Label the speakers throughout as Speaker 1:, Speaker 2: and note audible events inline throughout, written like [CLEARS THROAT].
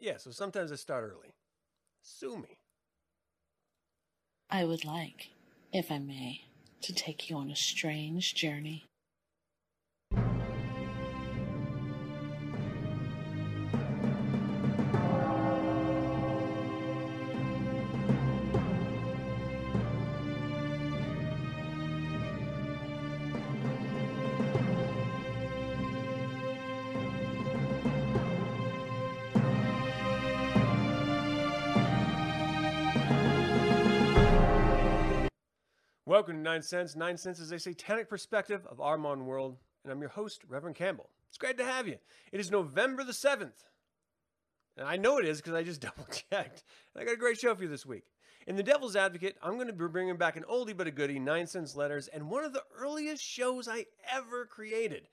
Speaker 1: Yeah, so sometimes I start early. Sue me.
Speaker 2: I would like, if I may, to take you on a strange journey.
Speaker 1: Welcome to 9sense. Nine Cents is a satanic perspective of our modern world, and I'm your host, Reverend Campbell. It's great to have you. It is November the 7th, and I know it is because I just [LAUGHS] double checked. And I got a great show for you this week. In The Devil's Advocate, I'm going to be bringing back an oldie but a goodie, 9sense Letters, and one of the earliest shows I ever created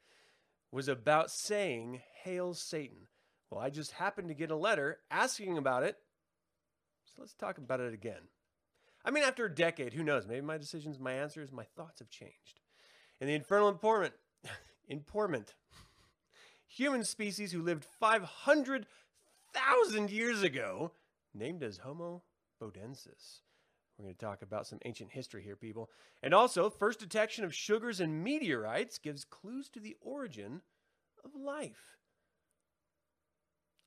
Speaker 1: was about saying, Hail Satan. Well, I just happened to get a letter asking about it, so let's talk about it again. I mean, after a decade, who knows? Maybe my decisions, my answers, my thoughts have changed. In the infernal importment, [LAUGHS] importment, human species who lived 500,000 years ago, named as Homo bodensis. We're going to talk about some ancient history here, people. And also, first detection of sugars and meteorites gives clues to the origin of life.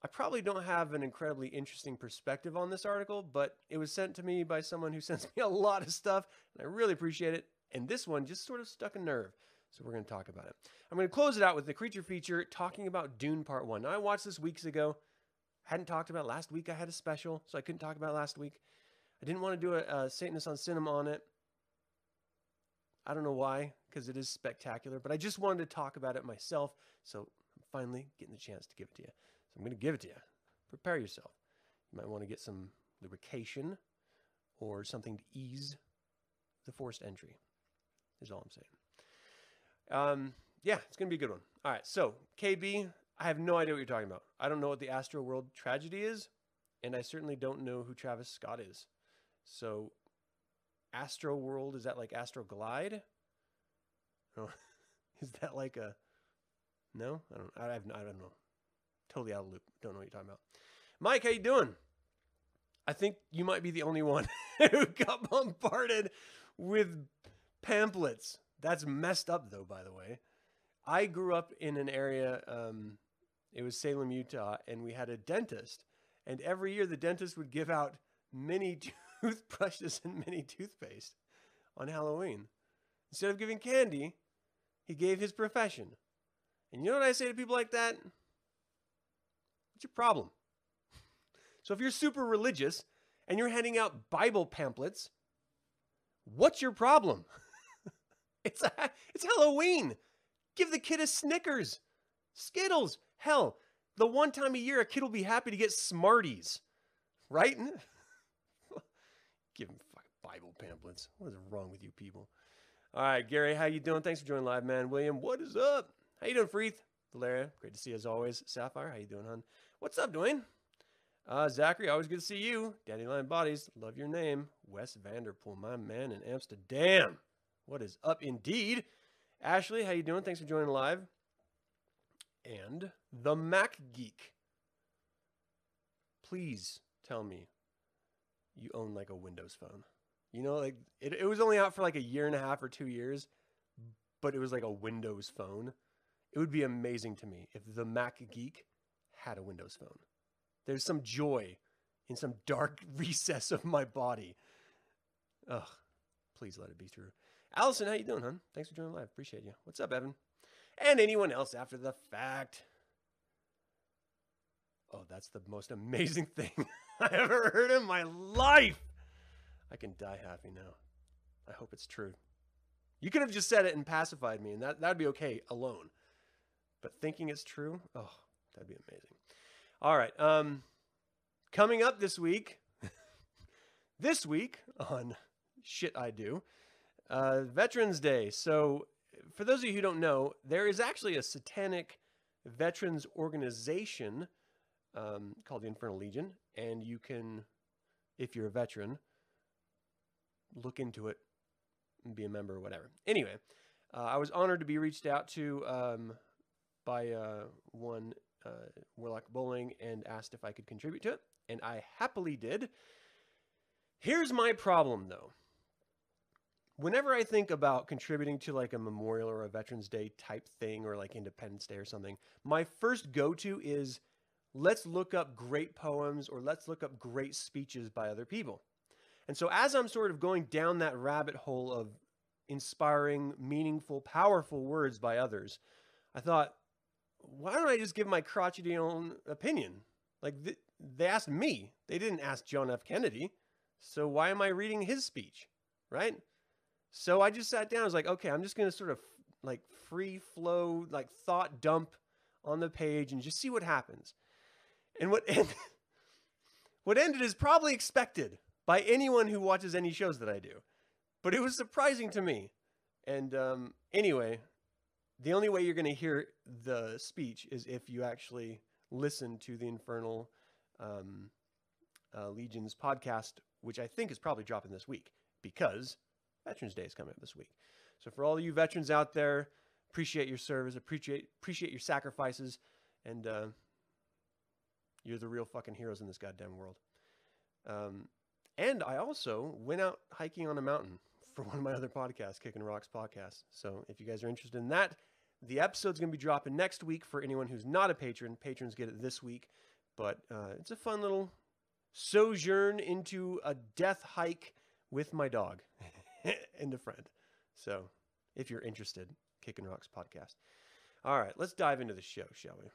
Speaker 1: I probably don't have an incredibly interesting perspective on this article, but it was sent to me by someone who sends me a lot of stuff, and I really appreciate it. And this one just sort of stuck a nerve. So we're going to talk about it. I'm going to close it out with the creature feature talking about Dune Part 1. Now, I watched this weeks ago. Hadn't talked about last week. I had a special, so I couldn't talk about last week. I didn't want to do a, a Satanist on Cinema on it. I don't know why, because it is spectacular, but I just wanted to talk about it myself. So I'm finally getting the chance to give it to you. So I'm going to give it to you. Prepare yourself. You might want to get some lubrication or something to ease the forced entry, is all I'm saying. Um, yeah, it's going to be a good one. All right, so KB, I have no idea what you're talking about. I don't know what the Astroworld tragedy is, and I certainly don't know who Travis Scott is. So, Astroworld, is that like Astroglide? Oh, [LAUGHS] is that like a. No? I don't, I, have, I don't know totally out of loop. Don't know what you're talking about. Mike, how you doing? I think you might be the only one [LAUGHS] who got bombarded with pamphlets. That's messed up, though. By the way, I grew up in an area. Um, it was Salem, Utah, and we had a dentist. And every year, the dentist would give out mini [LAUGHS] toothbrushes and mini toothpaste on Halloween. Instead of giving candy, he gave his profession. And you know what I say to people like that? What's your problem? So if you're super religious and you're handing out Bible pamphlets, what's your problem? [LAUGHS] it's a, it's Halloween. Give the kid a Snickers, Skittles. Hell, the one time a year a kid will be happy to get Smarties, right? [LAUGHS] Give him Bible pamphlets. What is wrong with you people? All right, Gary, how you doing? Thanks for joining live, man. William, what is up? How you doing, Freeth? Valeria, great to see you as always. Sapphire, how you doing, hon? What's up, Dwayne? Uh, Zachary, always good to see you. Dandelion Bodies, love your name. Wes Vanderpool, my man in Amsterdam. What is up, indeed? Ashley, how you doing? Thanks for joining live. And the Mac Geek. Please tell me you own like a Windows phone. You know, like it, it was only out for like a year and a half or two years, but it was like a Windows phone. It would be amazing to me if the Mac Geek had a Windows phone. There's some joy in some dark [LAUGHS] recess of my body. Ugh, please let it be true. Allison, how you doing, hon? Thanks for joining live. Appreciate you. What's up, Evan? And anyone else after the fact. Oh, that's the most [LAUGHS] amazing thing [LAUGHS] I ever heard in my life. I can die happy now. I hope it's true. You could have just said it and pacified me, and that that'd be okay alone. But thinking it's true, oh, That'd be amazing. All right. Um, coming up this week, [LAUGHS] this week on Shit I Do, uh, Veterans Day. So, for those of you who don't know, there is actually a satanic veterans organization um, called the Infernal Legion, and you can, if you're a veteran, look into it and be a member or whatever. Anyway, uh, I was honored to be reached out to um, by uh, one uh, Warlock Bowling and asked if I could contribute to it, and I happily did. Here's my problem though. Whenever I think about contributing to like a memorial or a Veterans Day type thing or like Independence Day or something, my first go to is let's look up great poems or let's look up great speeches by other people. And so as I'm sort of going down that rabbit hole of inspiring, meaningful, powerful words by others, I thought, why don't I just give my crotchety own opinion? Like th- they asked me, they didn't ask John F. Kennedy. So why am I reading his speech? Right? So I just sat down. I was like, okay, I'm just going to sort of like free flow, like thought dump on the page and just see what happens. And what [LAUGHS] ended, what ended is probably expected by anyone who watches any shows that I do. But it was surprising to me. And um, anyway, the only way you're going to hear the speech is if you actually listen to the Infernal um, uh, Legions podcast, which I think is probably dropping this week because Veterans Day is coming up this week. So for all you veterans out there, appreciate your service, appreciate appreciate your sacrifices, and uh, you're the real fucking heroes in this goddamn world. Um, and I also went out hiking on a mountain [LAUGHS] for one of my other podcasts, Kicking Rocks podcast. So if you guys are interested in that, the episode's going to be dropping next week for anyone who's not a patron. Patrons get it this week, but uh, it's a fun little sojourn into a death hike with my dog [LAUGHS] and a friend. So if you're interested, Kicking Rocks podcast. All right, let's dive into the show, shall we?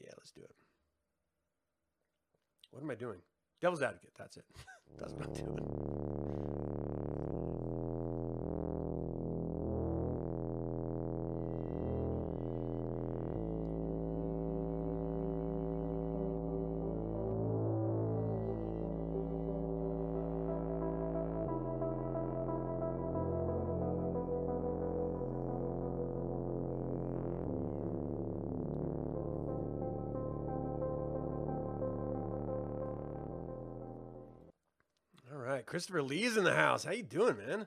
Speaker 1: Yeah, let's do it. What am I doing? Devil's advocate. That's it. [LAUGHS] That's what I'm doing. Christopher Lee's in the house. How you doing, man?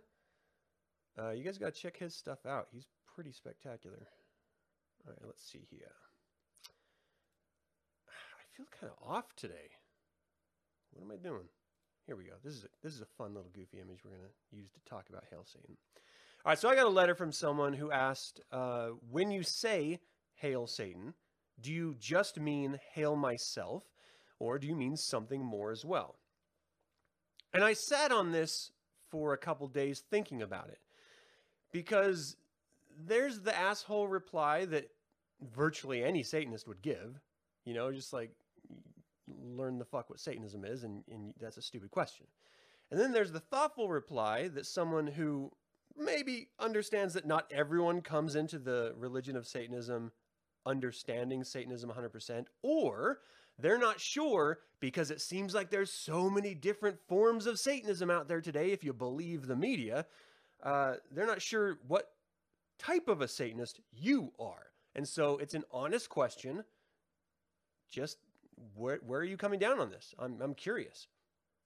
Speaker 1: Uh, you guys got to check his stuff out. He's pretty spectacular. All right, let's see here. [SIGHS] I feel kind of off today. What am I doing? Here we go. This is a, this is a fun little goofy image we're gonna use to talk about Hail Satan. All right, so I got a letter from someone who asked, uh, when you say Hail Satan, do you just mean Hail myself, or do you mean something more as well? And I sat on this for a couple days thinking about it because there's the asshole reply that virtually any Satanist would give, you know, just like learn the fuck what Satanism is, and, and that's a stupid question. And then there's the thoughtful reply that someone who maybe understands that not everyone comes into the religion of Satanism understanding Satanism 100%, or they're not sure because it seems like there's so many different forms of Satanism out there today, if you believe the media. Uh, they're not sure what type of a Satanist you are. And so it's an honest question. Just where, where are you coming down on this? I'm, I'm curious.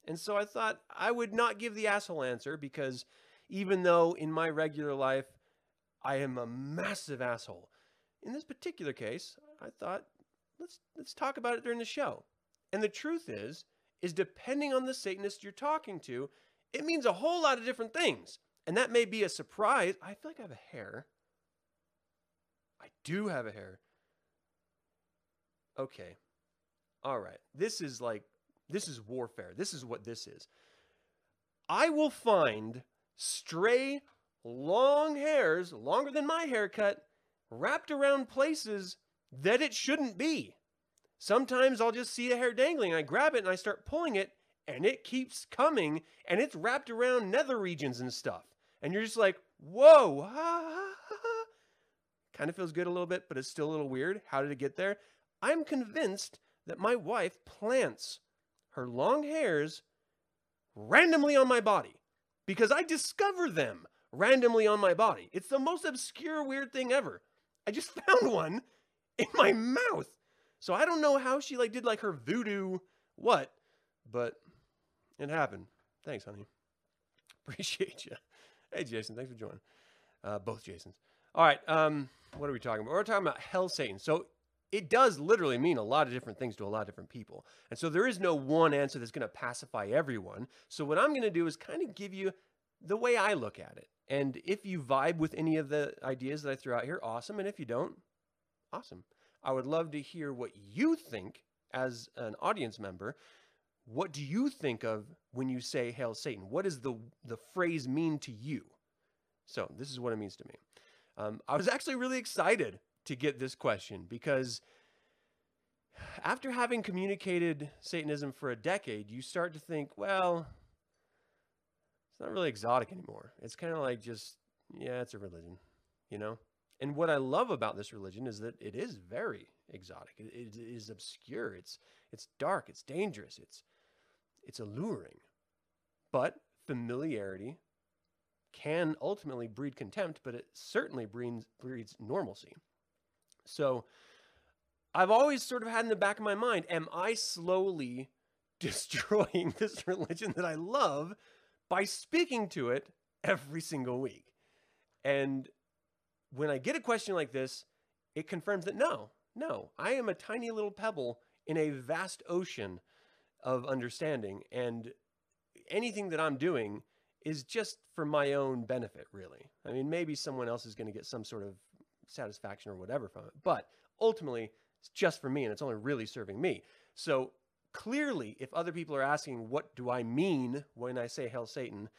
Speaker 1: And so I thought I would not give the asshole answer because even though in my regular life I am a massive asshole, in this particular case, I thought let's let's talk about it during the show. And the truth is, is depending on the Satanist you're talking to, it means a whole lot of different things. And that may be a surprise. I feel like I have a hair. I do have a hair. Okay. All right. This is like this is warfare. This is what this is. I will find stray long hairs, longer than my haircut, wrapped around places that it shouldn't be. Sometimes I'll just see a hair dangling and I grab it and I start pulling it and it keeps coming and it's wrapped around nether regions and stuff. And you're just like, whoa, [LAUGHS] ha, ha, ha. kind of feels good a little bit, but it's still a little weird. How did it get there? I'm convinced that my wife plants her long hairs randomly on my body because I discover them randomly on my body. It's the most obscure, weird thing ever. I just [LAUGHS] found one in my mouth. So I don't know how she like did like her voodoo what, but it happened. Thanks, honey. [LAUGHS] Appreciate you. Hey, Jason, thanks for joining. Uh, both Jasons. All right. Um, what are we talking about? We're talking about Hell Satan. So it does literally mean a lot of different things to a lot of different people. And so there is no one answer that's going to pacify everyone. So what I'm going to do is kind of give you the way I look at it. And if you vibe with any of the ideas that I threw out here, awesome. And if you don't, awesome. I would love to hear what you think as an audience member. What do you think of when you say Hail Satan? What does the, the phrase mean to you? So, this is what it means to me. Um, I was actually really excited to get this question because after having communicated Satanism for a decade, you start to think, well, it's not really exotic anymore. It's kind of like just, yeah, it's a religion, you know? And what I love about this religion is that it is very exotic. It, it is obscure. It's it's dark. It's dangerous. It's it's alluring. But familiarity can ultimately breed contempt, but it certainly breeds breeds normalcy. So I've always sort of had in the back of my mind, am I slowly [LAUGHS] destroying this religion that I love by speaking to it every single week? And when I get a question like this, it confirms that no, no, I am a tiny little pebble in a vast ocean of understanding. And anything that I'm doing is just for my own benefit, really. I mean, maybe someone else is going to get some sort of satisfaction or whatever from it. But ultimately, it's just for me and it's only really serving me. So clearly, if other people are asking, what do I mean when I say Hail Satan?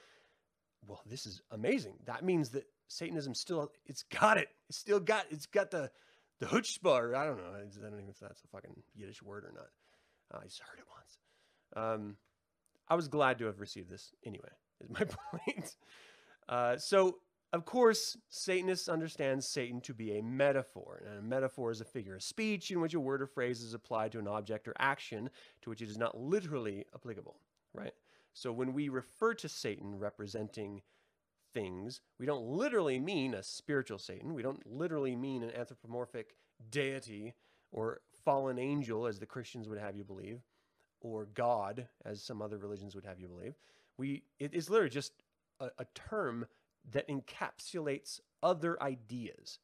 Speaker 1: Well, this is amazing. That means that Satanism still, it's got it. It's still got, it's got the, the chutzpah, I don't know. I don't even know if that's a fucking Yiddish word or not. Uh, I just heard it once. Um, I was glad to have received this anyway, is my [LAUGHS] point. Uh, so of course, Satanists understand Satan to be a metaphor, and a metaphor is a figure of speech in which a word or phrase is applied to an object or action to which it is not literally applicable, right? So when we refer to Satan representing things, we don't literally mean a spiritual Satan. We don't literally mean an anthropomorphic deity or fallen angel, as the Christians would have you believe, or God, as some other religions would have you believe. We it is literally just a, a term that encapsulates other ideas,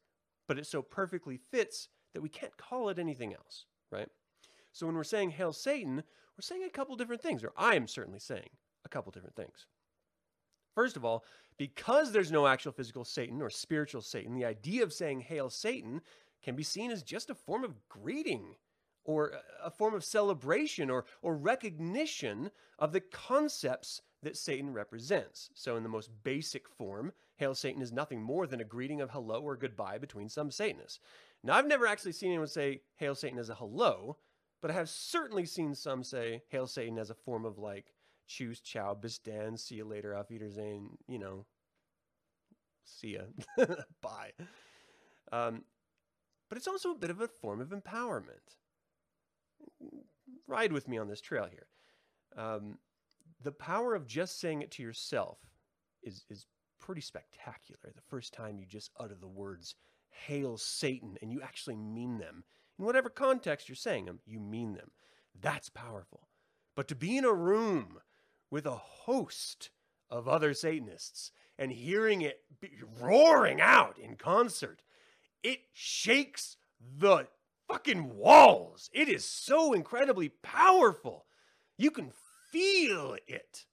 Speaker 1: but it so perfectly fits that we can't call it anything else, right? So when we're saying Hail Satan, we're saying a couple different things, or I am certainly saying a couple different things. First of all, because there's no actual physical Satan or spiritual Satan, the idea of saying Hail Satan can be seen as just a form of greeting or a form of celebration or, or recognition of the concepts that Satan represents. So, in the most basic form, Hail Satan is nothing more than a greeting of hello or goodbye between some Satanists. Now, I've never actually seen anyone say Hail Satan as a hello, but I have certainly seen some say Hail Satan as a form of like, choose, ciao, bis dann, see you later, auf Wiedersehen, you know, see ya, [LAUGHS] bye. Um, but it's also a bit of a form of empowerment. Ride with me on this trail here. Um, the power of just saying it to yourself is is pretty spectacular. The first time you just utter the words "Hail Satan" and you actually mean them in whatever context you're saying them, you mean them. That's powerful. But to be in a room with a host of other Satanists and hearing it roaring out in concert, it shakes the fucking walls. It is so incredibly powerful. You can feel it.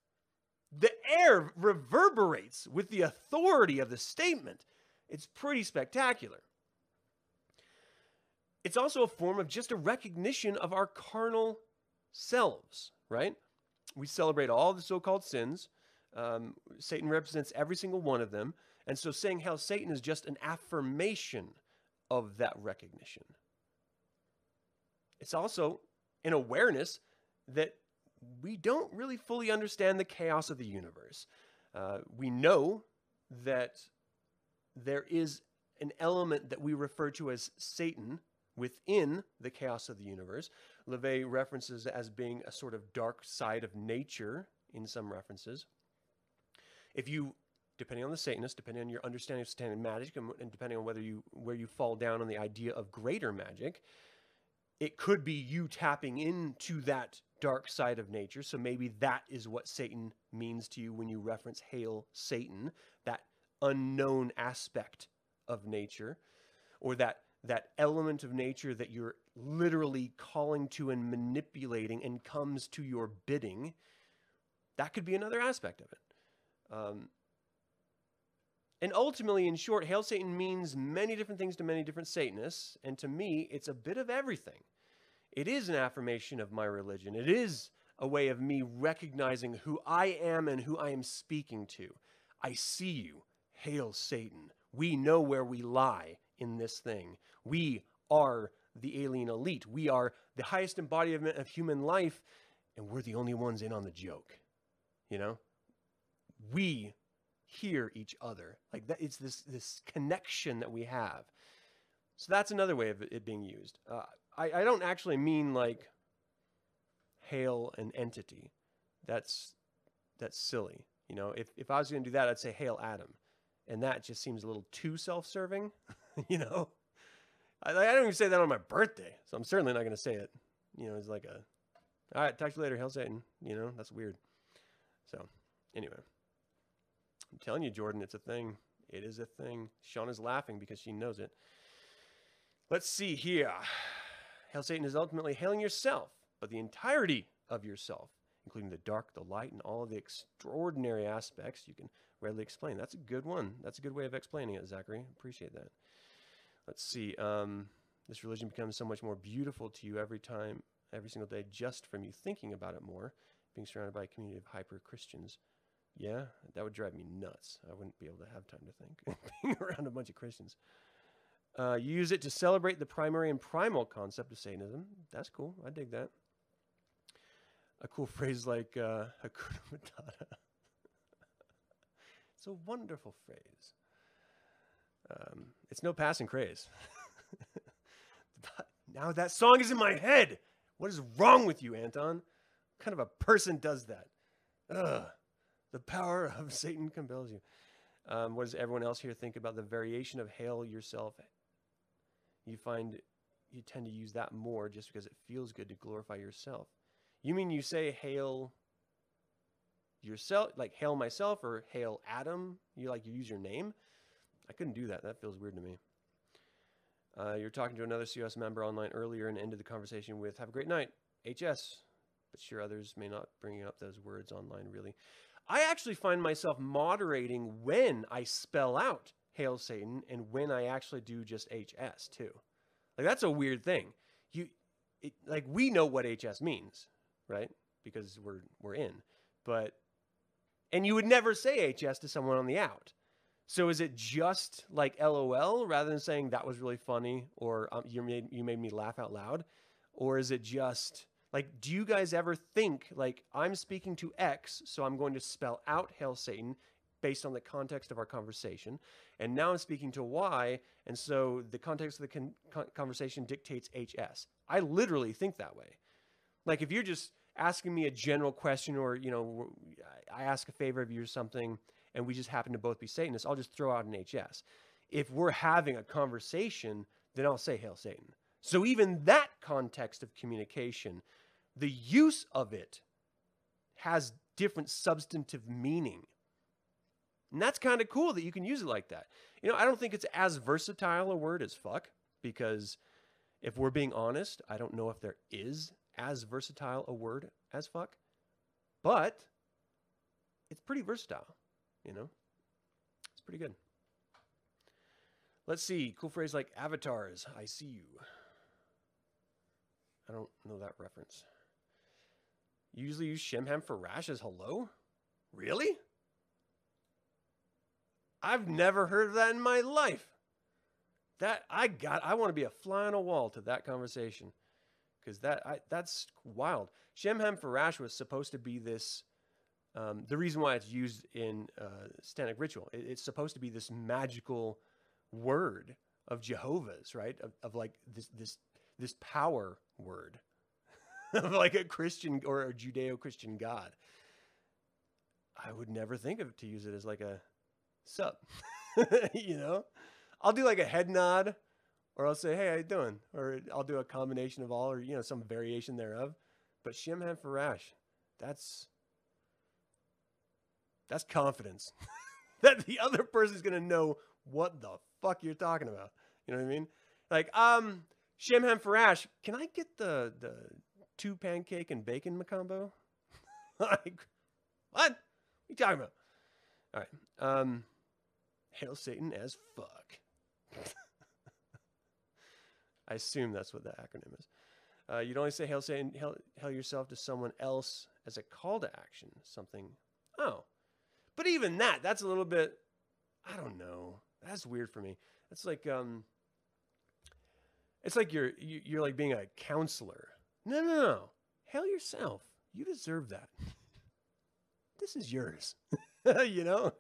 Speaker 1: The air reverberates with the authority of the statement. It's pretty spectacular. It's also a form of just a recognition of our carnal selves, right? We celebrate all the so called sins. Um, Satan represents every single one of them. And so saying Hail Satan is just an affirmation of that recognition. It's also an awareness that we don't really fully understand the chaos of the universe. Uh, we know that there is an element that we refer to as Satan within the chaos of the universe. LaVey references as being a sort of dark side of nature in some references. If you, depending on the Satanist, depending on your understanding of satanic magic, and depending on whether you where you fall down on the idea of greater magic, it could be you tapping into that dark side of nature. So maybe that is what Satan means to you when you reference Hail Satan, that unknown aspect of nature, or that that element of nature that you're literally calling to and manipulating and comes to your bidding, that could be another aspect of it. Um, and ultimately, in short, Hail Satan means many different things to many different Satanists. And to me, it's a bit of everything. It is an affirmation of my religion. It is a way of me recognizing who I am and who I am speaking to. I see you. Hail Satan. We know where we lie in this thing. We are the alien elite. We are the highest embodiment of human life, and we're the only ones in on the joke. You know? We hear each other. Like that it's this this connection that we have. So that's another way of it being used. Uh, I, I don't actually mean like hail an entity. That's that's silly. You know, if, if I was going to do that, I'd say hail Adam. And that just seems a little too self serving. [LAUGHS] [LAUGHS] you know, I, I don't even say that on my birthday. So I'm certainly not going to say it. You know, it's like a, all right, talk to you later. Hail Satan. You know, that's weird. So anyway, I'm telling you, Jordan, it's a thing. It is a thing. Sean is laughing because she knows it. Let's see here. Hail Satan is ultimately hailing yourself, but the entirety of yourself, including the dark, the light, and all of the extraordinary aspects you can readily explain. That's a good one. That's a good way of explaining it, Zachary. Appreciate that. Let's see. Um, this religion becomes so much more beautiful to you every time, every single day, just from you thinking about it more, being surrounded by a community of hyper Christians. Yeah, that would drive me nuts. I wouldn't be able to have time to think [LAUGHS] being around a bunch of Christians. Uh, you use it to celebrate the primary and primal concept of Satanism. That's cool. I dig that. A cool [LAUGHS] phrase like uh, [LAUGHS] Hakuna Matata. it's a wonderful phrase. Um, it's no passing craze. [LAUGHS] now that song is in my head. What is wrong with you, Anton? What kind of a person does that? Ugh. The power of [LAUGHS] Satan compels you. Um, what does everyone else here think about the variation of hail yourself? You find you tend to use that more just because it feels good to glorify yourself. You mean you say hail yourself, like hail myself or hail Adam? You like you use your name? I couldn't do that. That feels weird to me. Uh, you're talking to another COS member online earlier and ended the conversation with "Have a great night, HS." But sure, others may not bring up those words online. Really, I actually find myself moderating when I spell out "Hail Satan" and when I actually do just HS too. Like that's a weird thing. You, it, like we know what HS means, right? Because we're we're in, but and you would never say HS to someone on the out. So is it just like LOL rather than saying that was really funny or um, you made you made me laugh out loud, or is it just like do you guys ever think like I'm speaking to X, so I'm going to spell out Hail Satan based on the context of our conversation, and now I'm speaking to Y, and so the context of the con- con- conversation dictates HS. I literally think that way. Like if you're just asking me a general question, or you know, I ask a favor of you or something and we just happen to both be Satanists, I'll just throw out an HS. If we're having a conversation, then I'll say Hail Satan. So even that context of communication, the use of it has different substantive meaning. And that's kind of cool that you can use it like that. You know, I don't think it's as versatile a word as fuck because if we're being honest, I don't know if there is as versatile a word as fuck, but it's pretty versatile. You know, it's pretty good. Let's see. Cool phrase like avatars. I see you. I don't know that reference. You usually use Shemhamforash as hello? Really? I've never heard of that in my life. That I got I want to be a fly on a wall to that conversation. Cuz that I that's wild. Shemhamforash was supposed to be this um, the reason why it's used in uh, Satanic ritual. It, it's supposed to be this magical word of Jehovah's, right? Of, of like this this this power word [LAUGHS] of like a Christian or a Judeo-Christian God. I would never think of to use it as like a sup, [LAUGHS] you know. I'll do like a head nod, or I'll say, "Hey, how you doing?" Or I'll do a combination of all, or you know, some variation thereof. But Shemhamforash, that's that's confidence [LAUGHS] that the other person's going to know what the fuck you're talking about. You know what I mean? like, um, Shemhamforash, can I get the the two pancake and bacon macombo? [LAUGHS] like, what? What are you talking about? All right. Um, hail Satan as fuck. [LAUGHS] I assume that's what the acronym is. Uh, you'd only say hail Satan, hail, hail yourself to someone else as a call to action. Something. Oh, but even that, that's a little bit. I don't know. That's weird for me. It's like um. It's like you're you- you're like being a counselor. No, no, no. Hail yourself. You deserve that. [LAUGHS] This is yours. [LAUGHS] you know?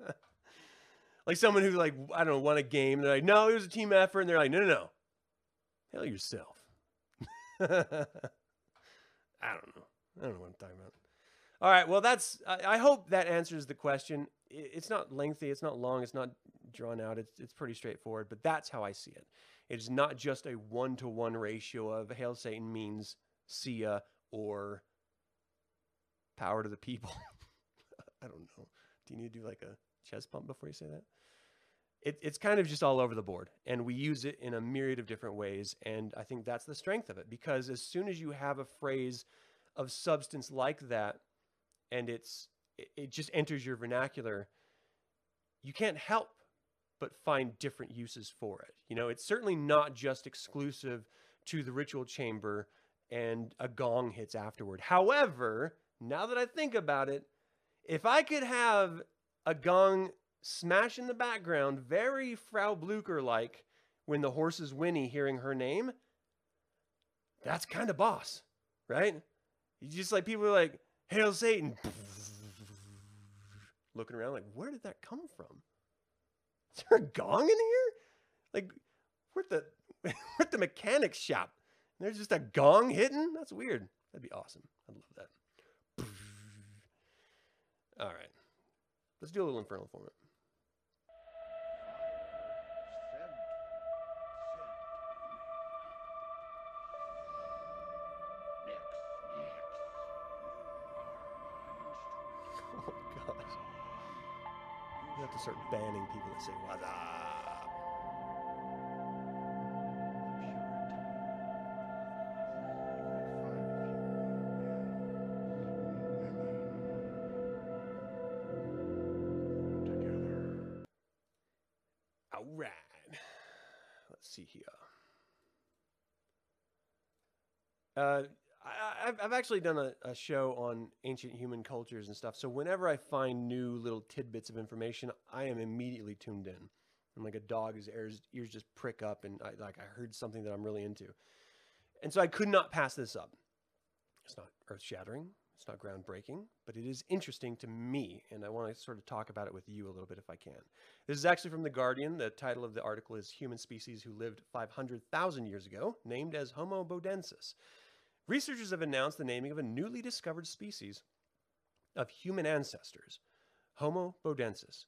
Speaker 1: [LAUGHS] like someone who like I don't know won a game. They're like, no, it was a team effort, and they're like, no, no, no. Hail yourself. I don't know. I don't know what I'm talking about. All right. Well, that's. I, hope that answers the question. It's not lengthy. It's not long. It's not drawn out. It's it's pretty straightforward. But that's how I see it. It is not just a one to one ratio of hail Satan means see ya or power to the people. [LAUGHS] I don't know. Do you need to do like a chest pump before you say that? It, it's kind of just all over the board, and we use it in a myriad of different ways. And I think that's the strength of it because as soon as you have a phrase of substance like that, and it's it, just enters your vernacular, you can't help but find different uses for it. You know, it's certainly not just exclusive to the ritual chamber and a gong hits afterward. However, now that I think about it, if I could have a gong smash in the background, very Frau Blucher like, when the horse is whinny hearing her name, that's kind of boss, right? You just like people are like, Hail Satan. [LAUGHS] Looking around like, where did that come from? Is there a gong in here? Like, we're at the [LAUGHS] we're at the mechanic shop. And there's just a gong hitting? That's weird. That'd be awesome. I'd love that. [LAUGHS] All right. Let's do a little infernal informant. Say what's up. All right. Let's see here. Uh, I've, I've actually done a, a show on ancient human cultures and stuff. So whenever I find new little tidbits of information, I am immediately tuned in. I'm like a dog whose ears, ears just prick up, and I, like I heard something that I'm really into. And so I could not pass this up. It's not earth shattering, it's not groundbreaking, but it is interesting to me, and I want to sort of talk about it with you a little bit if I can. This is actually from The Guardian. The title of the article is Human Species Who Lived 500,000 Years Ago, named as Homo bodensis. Researchers have announced the naming of a newly discovered species of human ancestors, Homo bodensis.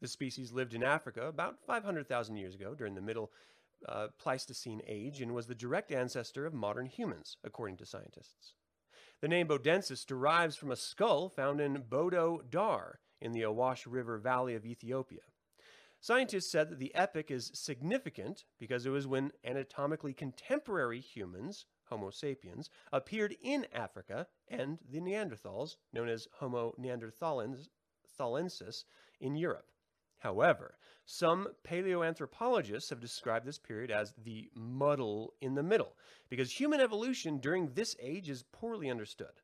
Speaker 1: This species lived in Africa about 500,000 years ago during the Middle uh, Pleistocene age and was the direct ancestor of modern humans, according to scientists. The name Bodensis derives from a skull found in Bodo Dar in the Awash River Valley of Ethiopia. Scientists said that the epoch is significant because it was when anatomically contemporary humans, Homo sapiens, appeared in Africa and the Neanderthals, known as Homo neanderthalensis, in Europe. However, some paleoanthropologists have described this period as the muddle in the middle, because human evolution during this age is poorly understood.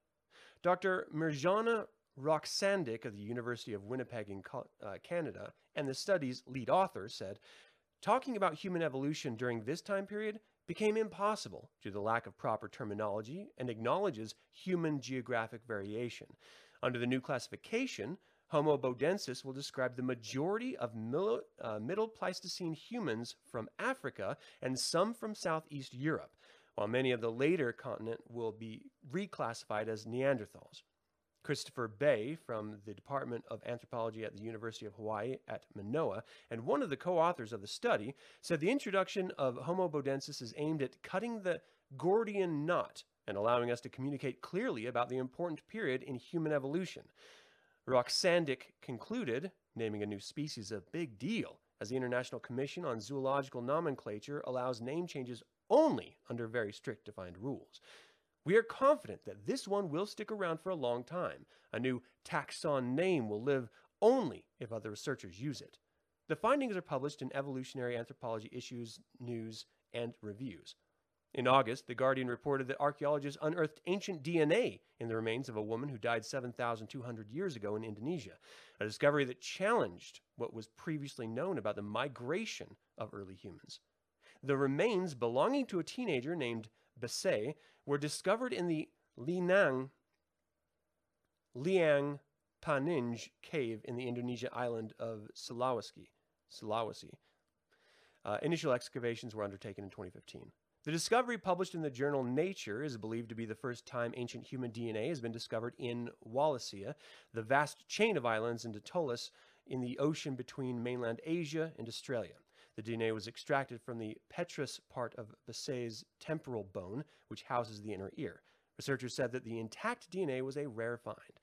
Speaker 1: Dr. Mirjana Roksandic of the University of Winnipeg in uh, Canada and the study's lead author said, talking about human evolution during this time period became impossible due to the lack of proper terminology and acknowledges human geographic variation. Under the new classification, Homo bodensis will describe the majority of uh, Middle Pleistocene humans from Africa and some from Southeast Europe, while many of the later continent will be reclassified as Neanderthals. Christopher Bae from the Department of Anthropology at the University of Hawaii at Manoa, and one of the co authors of the study, said the introduction of Homo bodensis is aimed at cutting the Gordian knot and allowing us to communicate clearly about the important period in human evolution. Roksandic concluded, naming a new species a big deal, as the International Commission on Zoological Nomenclature allows name changes only under very strict defined rules. We are confident that this one will stick around for a long time. A new taxon name will live only if other researchers use it. The findings are published in Evolutionary Anthropology issues, news, and reviews. In August, The Guardian reported that archaeologists unearthed ancient DNA in the remains of a woman who died 7,200 years ago in Indonesia, a discovery that challenged what was previously known about the migration of early humans. The remains belonging to a teenager named Besay were discovered in the Linang, Leang Panninge cave in the Indonesia island of Sulawesi. Sulawesi. Uh, initial excavations were undertaken in 2015. The discovery published in the journal Nature is believed to be the first time ancient human DNA has been discovered in Wallacea, the vast chain of islands in Atolls in the ocean between mainland Asia and Australia. The DNA was extracted from the petrous part of Besay's temporal bone, which houses the inner ear. Researchers said that the intact DNA was a rare find.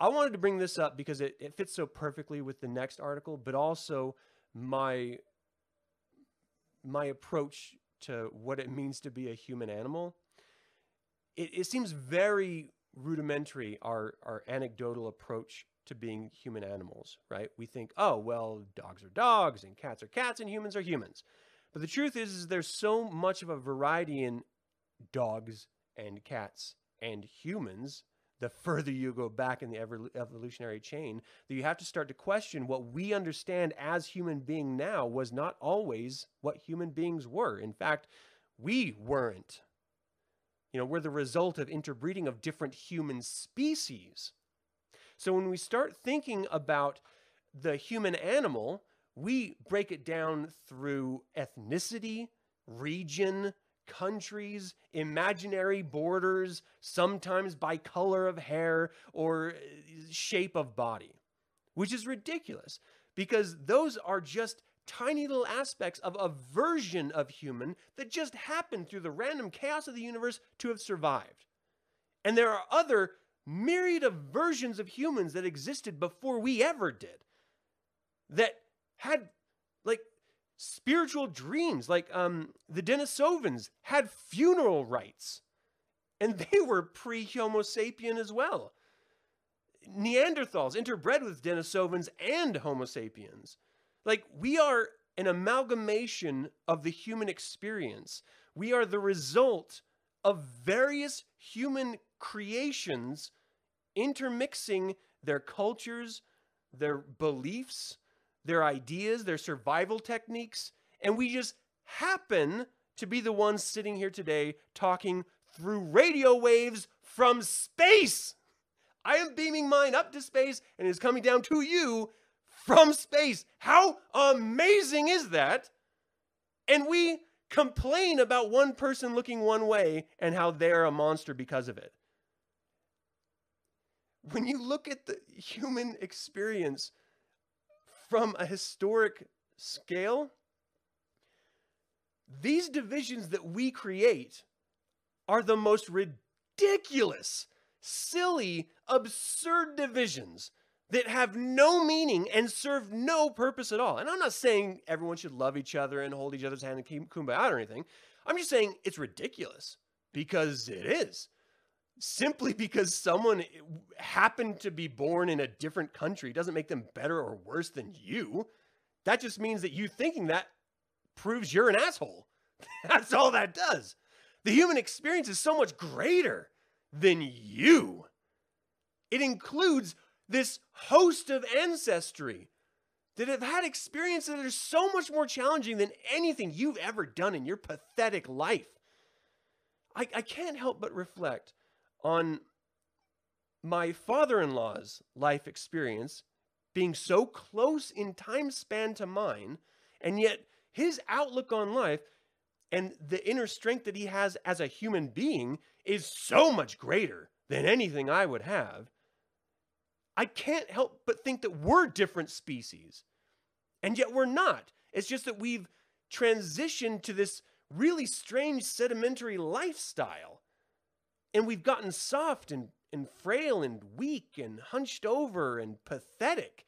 Speaker 1: I wanted to bring this up because it, it fits so perfectly with the next article, but also my my approach to what it means to be a human animal. It, it seems very rudimentary, our, our anecdotal approach to being human animals, right? We think, oh, well, dogs are dogs and cats are cats and humans are humans. But the truth is, is there's so much of a variety in dogs and cats and humans the [LAUGHS] further you go back in the evolutionary chain that you have to start to question what we understand as human being now was not always what human beings were. In fact, we weren't. You know, we're the result of interbreeding of different human species. So when we start thinking about the human animal, we break it down through ethnicity, region, countries, imaginary borders, sometimes by color of hair or uh, shape of body, which is ridiculous because those are just tiny little aspects of a version of human that just happened through the random chaos of the universe to have survived. And there are other myriad of versions of humans that existed before we ever did that had like spiritual dreams. Like um, the Denisovans had funeral rites, and [LAUGHS] they were pre Homo sapien as well. Neanderthals interbred with Denisovans and Homo sapiens. Like we are an amalgamation of the human experience. We are the result of various human creations intermixing their cultures, their beliefs, their ideas, their survival techniques, and we just happen to be the ones sitting here today talking through radio waves from space. I am beaming mine up to space and it is coming down to you from space. How amazing is that? And we complain about one person looking one way and how they're a monster because of it. When you look at the human experience, from a historic scale, these divisions that we create are the most ridiculous, silly, absurd divisions that have no meaning and serve no purpose at all. And I'm not saying everyone should love each other and hold each other's hand and keep kumbaya or anything. I'm just saying it's ridiculous because it is simply because someone eh, happened to be born in a different country doesn't make them better or worse than you. That just means that you thinking that proves you're an asshole. [LAUGHS] That's all that does. The human experience is so much greater than you. It includes this host of ancestry that have had experiences that are so much more challenging than anything you've ever done in your pathetic life. I, I can't help but reflect on my father in law's life experience being so close in time span to mine, and yet his outlook on life and the inner strength that he has as a human being is so much greater than anything I would have. I can't help but think that we're different species. And yet we're not. It's just that we've transitioned to this really strange sedimentary lifestyle and we've gotten soft and, and frail and weak and hunched over and pathetic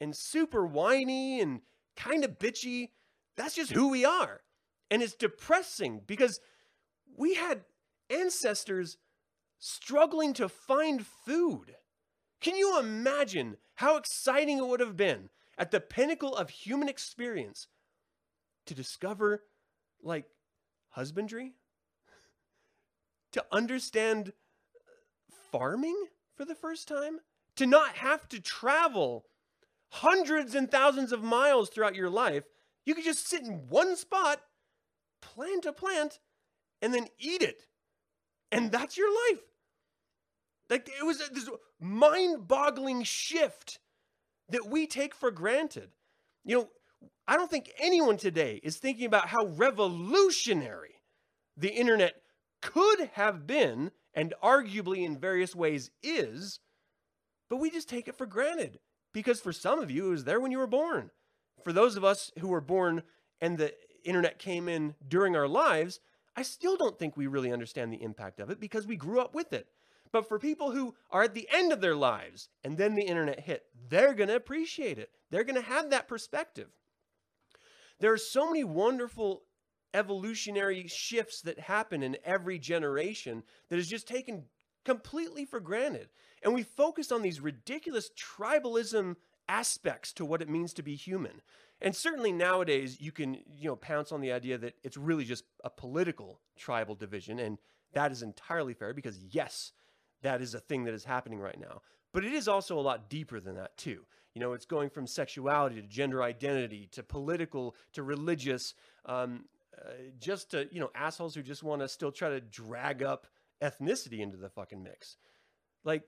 Speaker 1: and super whiny and kind of bitchy. That's just who we are. And it's depressing because we had ancestors struggling to find food. Can you imagine how exciting it would have been at the pinnacle of human experience to discover, like, husbandry? To understand uh, farming for the first time? To not have to travel hundreds and thousands of miles throughout your life. You could just sit in one spot, plant a plant, and then eat it. And that's your life. Like it was uh, this mind boggling shift that we take for granted. You know, I don't think anyone today is thinking about how revolutionary the internet could have been and arguably in various ways is, but we just take it for granted because for some of you, it was there when you were born. For those of us who were born and the internet came in during our lives, I still don't think we really understand the impact of it because we grew up with it. But for people who are at the end of their lives and then the internet hit, they're going to appreciate it. They're going to have that perspective. There are so many wonderful evolutionary shifts that happen in every generation that is just taken completely for granted. And we focus on these ridiculous tribalism aspects to what it means to be human. And certainly nowadays you can, you know, pounce on the idea that it's really just a political tribal division and that is entirely fair because yes, that is a thing that is happening right now. But it is also a lot deeper than that too. You know, it's going from sexuality to gender identity to political to religious, um, uh, just to you know assholes who just want to still try to drag up ethnicity into the fucking mix. Like,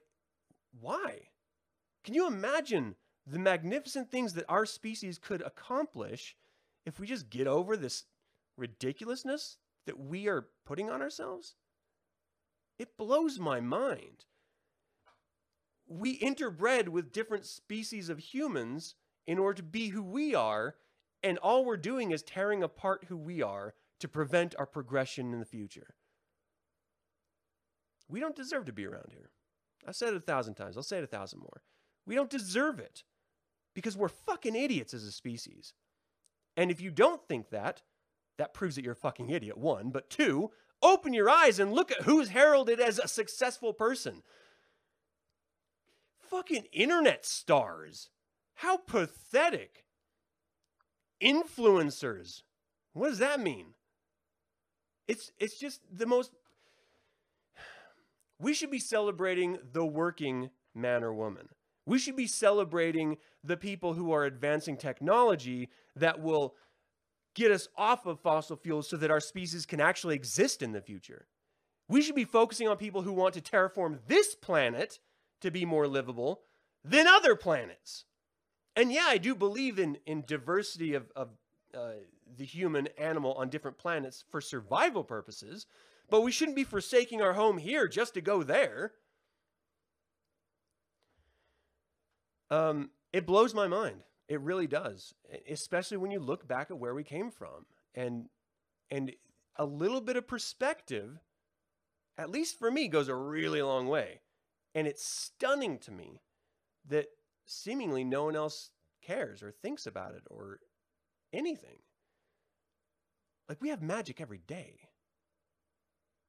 Speaker 1: why? Can you imagine the magnificent things that our species could accomplish if we just get over this ridiculousness that we are putting on ourselves? It blows my mind. We interbred with different species of humans in order to be who we are, and all we're doing is tearing apart who we are to prevent our progression in the future. We don't deserve to be around here. I've said it a thousand times. I'll say it a thousand more. We don't deserve it because we're fucking idiots as a species. And if you don't think that, that proves that you're a fucking idiot, one. But two, Open your eyes and look at who's heralded as a successful person. Fucking internet stars. How pathetic. Influencers. What does that mean? It's it's just the most we should be celebrating the working man or woman. We should be celebrating the people who are advancing technology that will get us off of fossil fuels so that our species can actually exist in the future. We should be focusing on people who want to terraform this planet to be more livable than other planets. And yeah, I do believe in, in diversity of, of uh, the human animal on different planets for survival purposes, but we shouldn't be forsaking our home here just to go there. Um, it blows my mind it really does, especially when you look back at where we came from. And and a little bit of perspective, at least for me, goes a really long way. And it's stunning to me that seemingly no one else cares or thinks about it or anything. Like we have magic every day.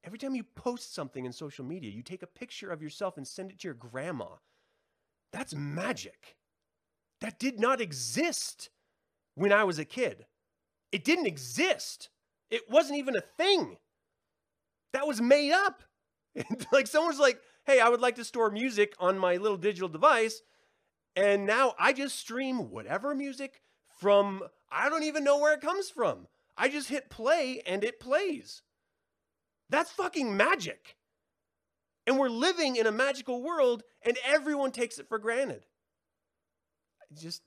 Speaker 1: Every time you post something in social media, you take a picture of yourself and send it to your grandma. That's magic. That did not exist when I was a kid. It didn't exist. It wasn't even a thing. That was made up. [LAUGHS] like someone's like, hey, I would like to store music on my little digital device. And now I just stream whatever music from, I don't even know where it comes from. I just hit play and it plays. That's fucking magic. And we're living in a magical world and everyone takes it for granted just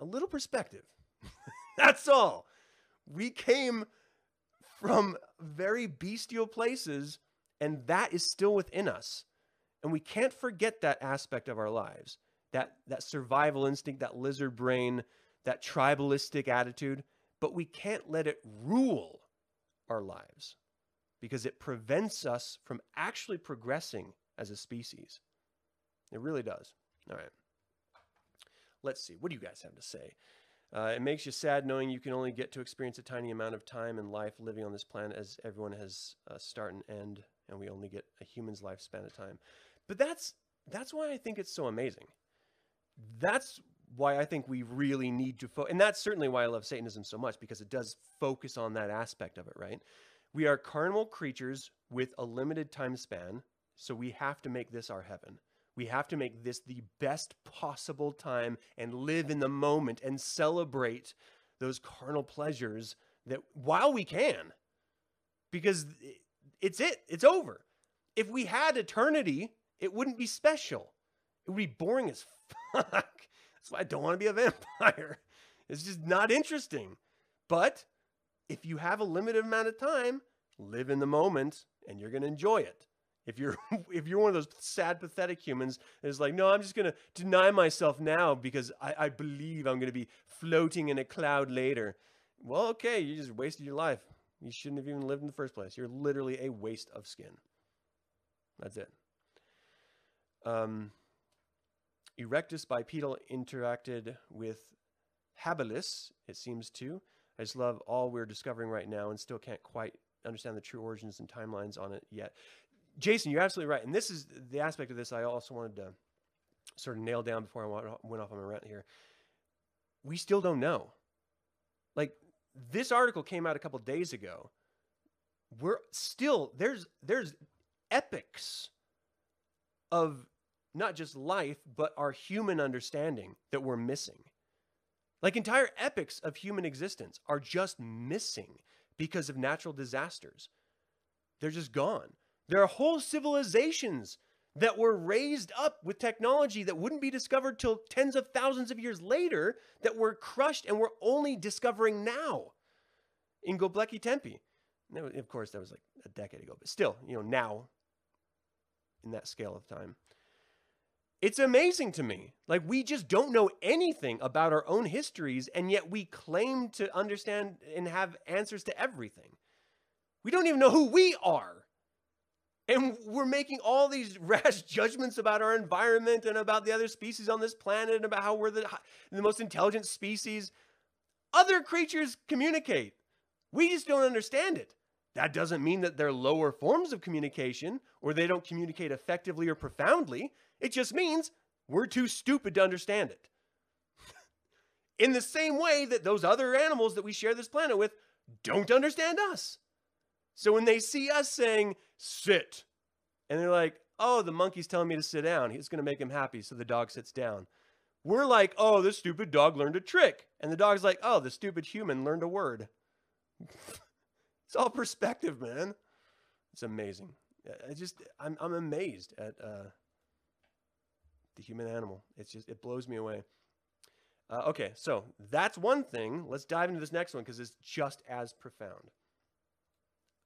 Speaker 1: a little perspective. [LAUGHS] That's all. We came from very bestial places, and that is still within us. And we can't forget that aspect of our lives that, that survival instinct, that lizard brain, that tribalistic attitude, but we can't let it rule our lives because it prevents us from actually progressing as a species. It really does. All right. Let's see. What do you guys have to say? Uh, it makes you sad knowing you can only get to experience a tiny amount of time in life living on this planet, as everyone has a start and end, and we only get a human's lifespan of time. But that's that's why I think it's so amazing. That's why I think we really need to focus, and that's certainly why I love Satanism so much because it does focus on that aspect of it. Right? We are carnal creatures with a limited time span, so we have to make this our heaven. We have to make this the best possible time and live in the moment and celebrate those carnal pleasures that while we can, because it's it, it's over. If we had eternity, it wouldn't be special. It would be boring as [LAUGHS] fuck. That's why I don't want to be a vampire. [LAUGHS] It's just not interesting. But if you have a limited amount of time, live in the moment and you're going to enjoy it. If you're [LAUGHS] if you're one of those sad, pathetic humans that's like, no, I'm just gonna deny myself now because I, I believe I'm gonna be floating in a cloud later. Well, okay, you just wasted your life. You shouldn't have even lived in the first place. You're literally a waste of skin. That's it. Um, Erectus bipedal interacted with habilis, it seems to. I just love all we're discovering right now and still can't quite understand the true origins and timelines on it yet. Jason, you're absolutely right. And this is the aspect of this I also wanted to sort of nail down before I went off on a rant here. We still don't know. Like this article came out a couple days ago. We're still there's there's epics of not just life but our human understanding that we're missing. Like entire epics of human existence are just missing because of natural disasters. They're just gone. There are whole civilizations that were raised up with technology that wouldn't be discovered till tens of thousands of years later that were crushed and we're only discovering now in Göbekli Tepe. Now, of course, that was like a decade ago, but still, you know, now in that scale of time. It's amazing to me. Like, we just don't know anything about our own histories, and yet we claim to understand and have answers to everything. We don't even know who we are. And we're making all these [LAUGHS] rash judgments about our environment and about the other species on this planet and about how we're the, the most intelligent species. Other creatures communicate. We just don't understand it. That doesn't mean that they're lower forms of communication or they don't communicate effectively or profoundly. It just means we're too stupid to understand it. [LAUGHS] In the same way that those other animals that we share this planet with don't understand us. So when they see us saying, sit, and they're like, oh, the monkey's telling me to sit down, he's going to make him happy. So the dog sits down. We're like, oh, this stupid dog learned a trick. And the dog's like, oh, the stupid human learned a word. [LAUGHS] it's all perspective, man. It's amazing. I just, I'm, I'm amazed at uh, the human animal. It's just, it blows me away. Uh, okay, so that's one thing. Let's dive into this next one because it's just as profound.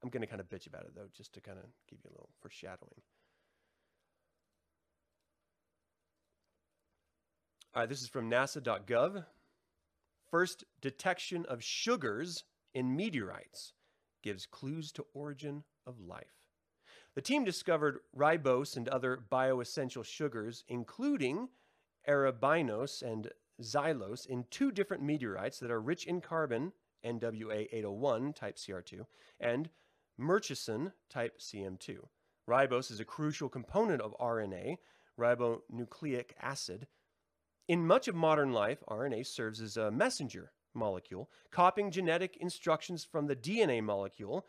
Speaker 1: I'm going to kind of bitch about it though, just to kind of give you a little foreshadowing. All right, this is from nasa.gov. First detection of sugars in meteorites gives clues to origin of life. The team discovered ribose and other bioessential sugars, including arabinose and xylose, in two different meteorites that are rich in carbon, NWA 801 type CR2, and Murchison type CM2. Ribose is a crucial component of RNA, ribonucleic acid. In much of modern life, RNA serves as a messenger molecule, copying genetic instructions from the DNA molecule,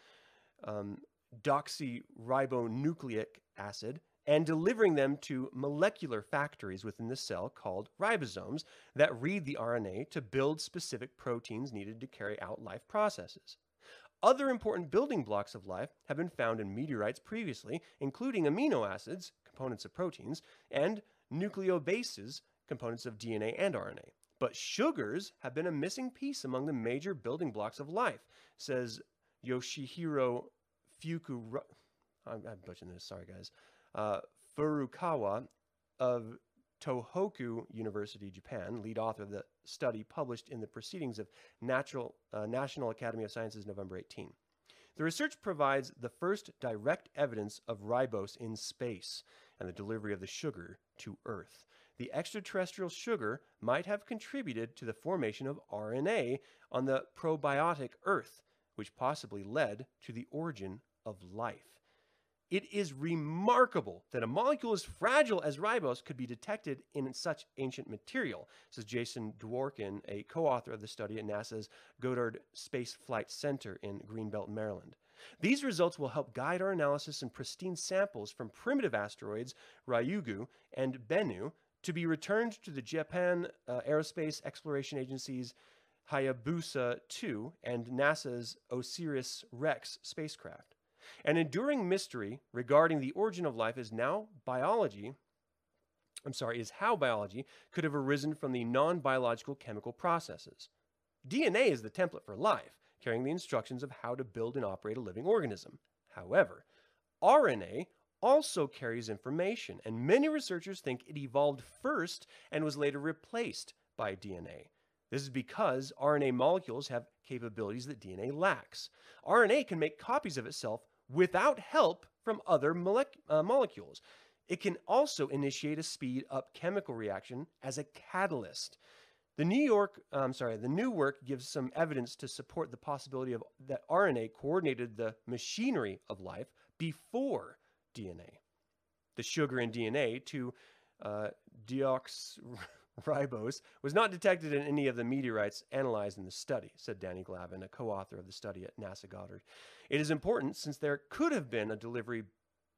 Speaker 1: um, deoxyribonucleic acid, and delivering them to molecular factories within the cell called ribosomes that read the RNA to build specific proteins needed to carry out life processes. Other important building blocks of life have been found in meteorites previously, including amino acids, components of proteins, and nucleobases, components of DNA and RNA. But sugars have been a missing piece among the major building blocks of life, says Yoshihiro Fuku. I'm, I'm butchering this, sorry guys. Uh, Furukawa of Tohoku University, Japan, lead author of the study published in the Proceedings of Natural, uh, National Academy of Sciences, November 18. The research provides the first direct evidence of ribose in space and the delivery of the sugar to Earth. the extraterrestrial sugar might have contributed to the formation of RNA on the probiotic Earth, which possibly led to the origin of life. It is remarkable that a molecule as fragile as ribose could be detected in such ancient material, says Jason Dworkin, a co author of the study at NASA's Goddard Space Flight Center in Greenbelt, Maryland. These results will help guide our analysis in pristine samples from primitive asteroids Ryugu and Bennu to be returned to the Japan uh, Aerospace Exploration Agency's Hayabusa 2 and NASA's OSIRIS REx spacecraft. An enduring mystery regarding the origin of life is now biology. I'm sorry, is how biology could have arisen from the non biological chemical processes. DNA is the template for life, carrying the instructions of how to build and operate a living organism. However, RNA also carries information, and many researchers think it evolved first and was later replaced by DNA. This is because RNA molecules have capabilities that DNA lacks. RNA can make copies of itself without help from other molec- uh, molecules. It can also initiate a speed up chemical reaction as a catalyst. The New York, I'm um, sorry, the new work gives some evidence to support the possibility of that RNA coordinated the machinery of life before DNA. The sugar in DNA to uh, [LAUGHS] [LAUGHS] ribose was not detected in any of the meteorites analyzed in the study, said Danny Glavin, a co author of the study at NASA Goddard. It is important since there could have been a delivery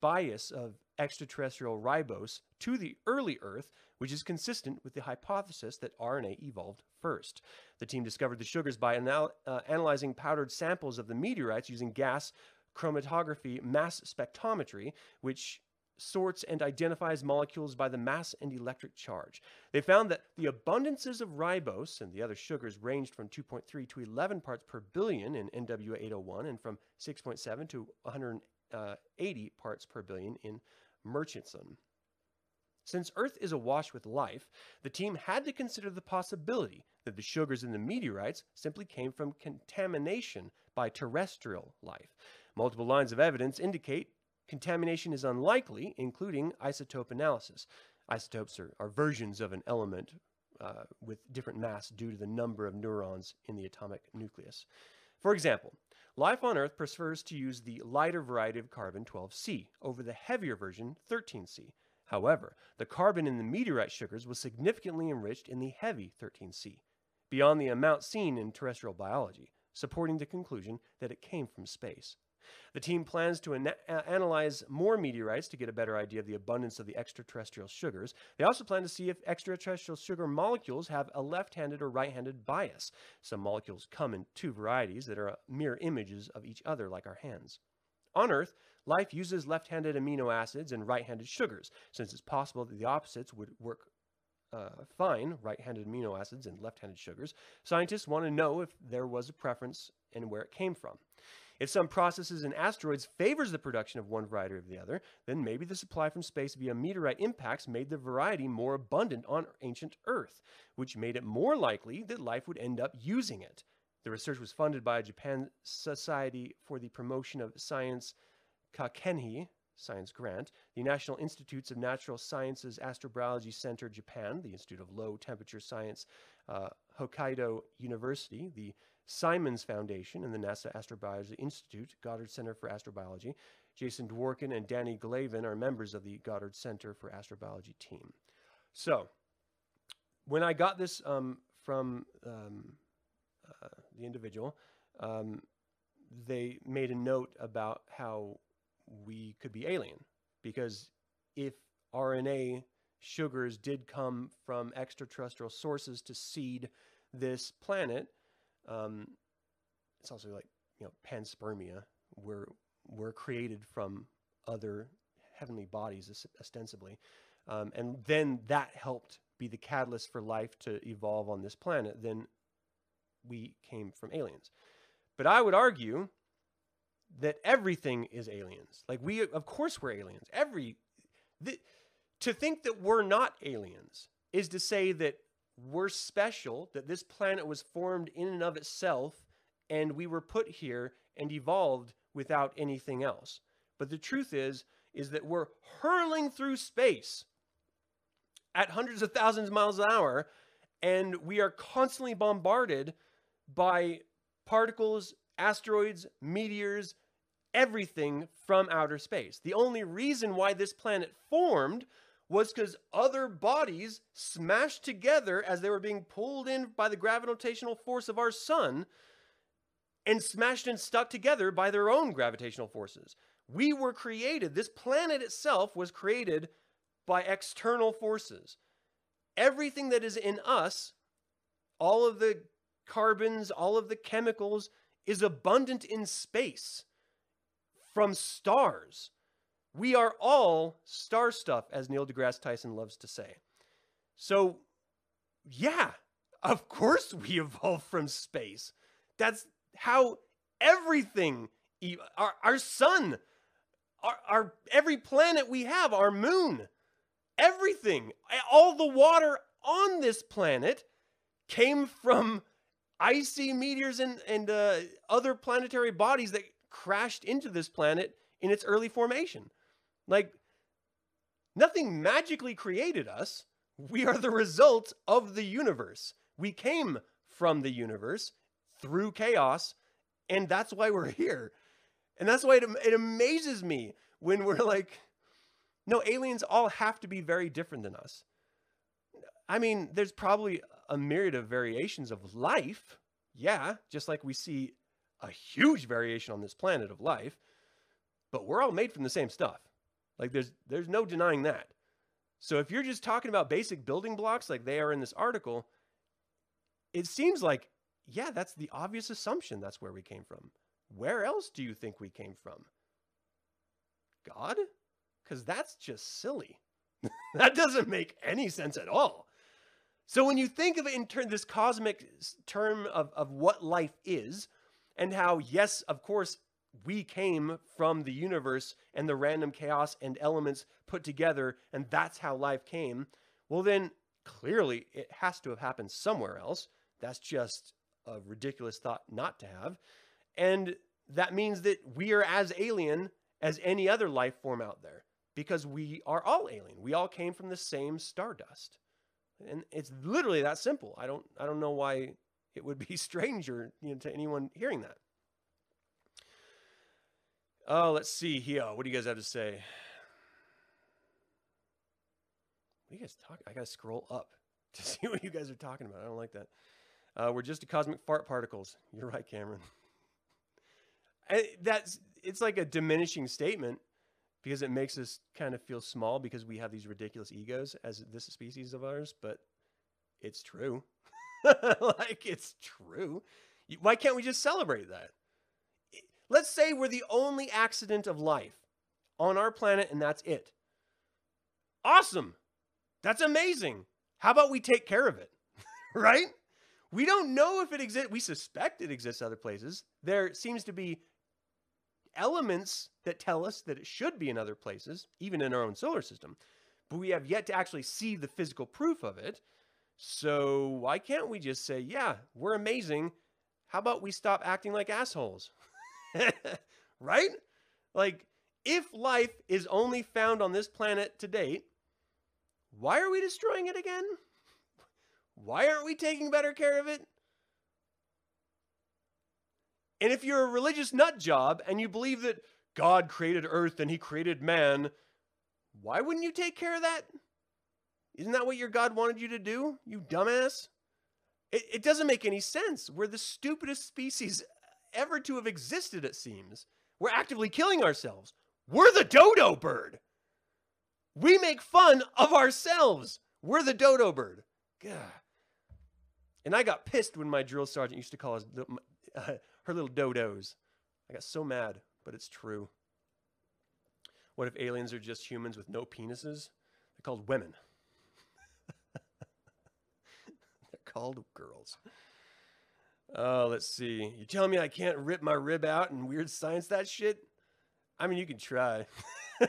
Speaker 1: bias of extraterrestrial ribose to the early Earth, which is consistent with the hypothesis that RNA evolved first. The team discovered the sugars by anal- uh, analyzing powdered samples of the meteorites using gas chromatography mass spectrometry, which sorts and identifies molecules by the mass and electric charge. They found that the abundances of ribose and the other sugars ranged from 2.3 to 11 parts per billion in NWA 801 and from 6.7 to 180 parts per billion in Murchison. Since Earth is awash with life, the team had to consider the possibility that the sugars in the meteorites simply came from contamination by terrestrial life. Multiple lines of evidence indicate Contamination is unlikely, including isotope analysis. Isotopes are, are versions of an element uh, with different mass due to the number of neurons in the atomic nucleus. For example, life on Earth prefers to use the lighter variety of carbon 12C over the heavier version 13C. However, the carbon in the meteorite sugars was significantly enriched in the heavy 13C, beyond the amount seen in terrestrial biology, supporting the conclusion that it came from space. The team plans to ana- analyze more meteorites to get a better idea of the abundance of the extraterrestrial sugars. They also plan to see if extraterrestrial sugar molecules have a left handed or right handed bias. Some molecules come in two varieties that are mirror images of each other, like our hands. On Earth, life uses left handed amino acids and right handed sugars, since it's possible that the opposites would work uh, fine, right handed amino acids and left handed sugars. Scientists want to know if there was a preference and where it came from. If some processes in asteroids favors the production of one variety or the other, then maybe the supply from space via meteorite impacts made the variety more abundant on ancient Earth, which made it more likely that life would end up using it. The research was funded by a Japan Society for the Promotion of Science Kakenhi Science Grant, the National Institutes of Natural Sciences Astrobiology Center, Japan, the Institute of Low Temperature Science, uh, Hokkaido University, the Simons Foundation and the NASA Astrobiology Institute, Goddard Center for Astrobiology. Jason Dworkin and Danny Glavin are members of the Goddard Center for Astrobiology team. So, when I got this um, from um, uh, the individual, um, they made a note about how we could be alien because if RNA sugars did come from extraterrestrial sources to seed this planet, um, it's also like you know panspermia. We're we're created from other heavenly bodies ostensibly, um, and then that helped be the catalyst for life to evolve on this planet. Then we came from aliens. But I would argue that everything is aliens. Like we, of course, we're aliens. Every the, to think that we're not aliens is to say that we're special, that this planet was formed in and of itself, and we were put here and evolved without anything else. But the truth is, is that we're hurling through space at hundreds of thousands of miles an hour, and we are constantly bombarded by particles, asteroids, meteors, everything from outer space. The only reason why this planet formed was because other bodies smashed together as they were being pulled in by the gravitational force of our sun and smashed and stuck together by their own gravitational forces. We were created, this planet itself was created by external forces. Everything that is in us, all of the carbons, all of the chemicals, is abundant in space from stars. We are all star stuff, as Neil deGrasse Tyson loves to say. So, yeah, of course we evolved from space. That's how everything, our, our sun, our, our every planet we have, our moon, everything, all the water on this planet came from icy meteors and, and uh, other planetary bodies that crashed into this planet in its early formation. Like, nothing magically created us. We are the result of the universe. We came from the universe through chaos, and that's why we're [LAUGHS] here. And that's why it, it amazes me when we're [LAUGHS] like, no, aliens all have to be very different than us. I mean, there's probably a myriad of variations of life. Yeah, just like we see a huge variation on this planet of life, but we're all made from the same stuff. Like there's there's no denying that. So if you're just talking about basic building blocks like they are in this article, it seems like yeah, that's the obvious assumption that's where we came from. Where else do you think we came from? God? Cuz that's just silly. [LAUGHS] that doesn't make any sense at all. So when you think of it in turn this cosmic term of, of what life is, and how, yes, of course, we came from the universe and the random chaos and elements put together, and that's how life came. Well, then clearly it has to have happened somewhere else. That's just a ridiculous thought not to have. And that means that we are as alien as any other life form out there because we are all alien. We all came from the same stardust. And it's literally that simple. I don't I don't know why it would be [LAUGHS] stranger you know, to anyone hearing that. Oh, let's see here. What do you guys have to say? What you guys talk? I gotta scroll up [LAUGHS] to see what you guys are talking about. I don't like that. Uh, we're just a cosmic fart particles. You're right, Cameron. [LAUGHS] I, that's it's like a diminishing statement because it makes us kind of feel small because we have these ridiculous egos as this species of ours. But it's true. [LAUGHS] like it's true. Why can't we just celebrate that? Let's say we're the only accident of life on our planet and that's it. Awesome. That's amazing. How about we take care of it? [LAUGHS] right? We don't know if it exists. We suspect it exists other places. There seems to be elements that tell us that it should be in other places, even in our own solar system. But we have yet to actually see the physical proof of it. So why can't we just say, yeah, we're amazing. How about we stop acting like assholes? [LAUGHS] [LAUGHS] right? Like, if life is only found on this planet to date, why are we destroying it again? Why aren't we taking better care of it? And if you're a religious nut job and you believe that God created earth and he created man, why wouldn't you take care of that? Isn't that what your God wanted you to do, you dumbass? It, it doesn't make any sense. We're the stupidest species ever to have existed, it seems. We're actively killing ourselves. We're the dodo bird. We make fun of ourselves. We're the dodo bird. God. And I got pissed when my drill sergeant used to call us uh, [LAUGHS] her little dodos. I got so mad, but it's true. What if aliens are just humans with no penises? They're called women. [LAUGHS] They're called girls. Oh, let's see. You telling me I can't rip my rib out and weird science that shit? I mean, you can try. [LAUGHS]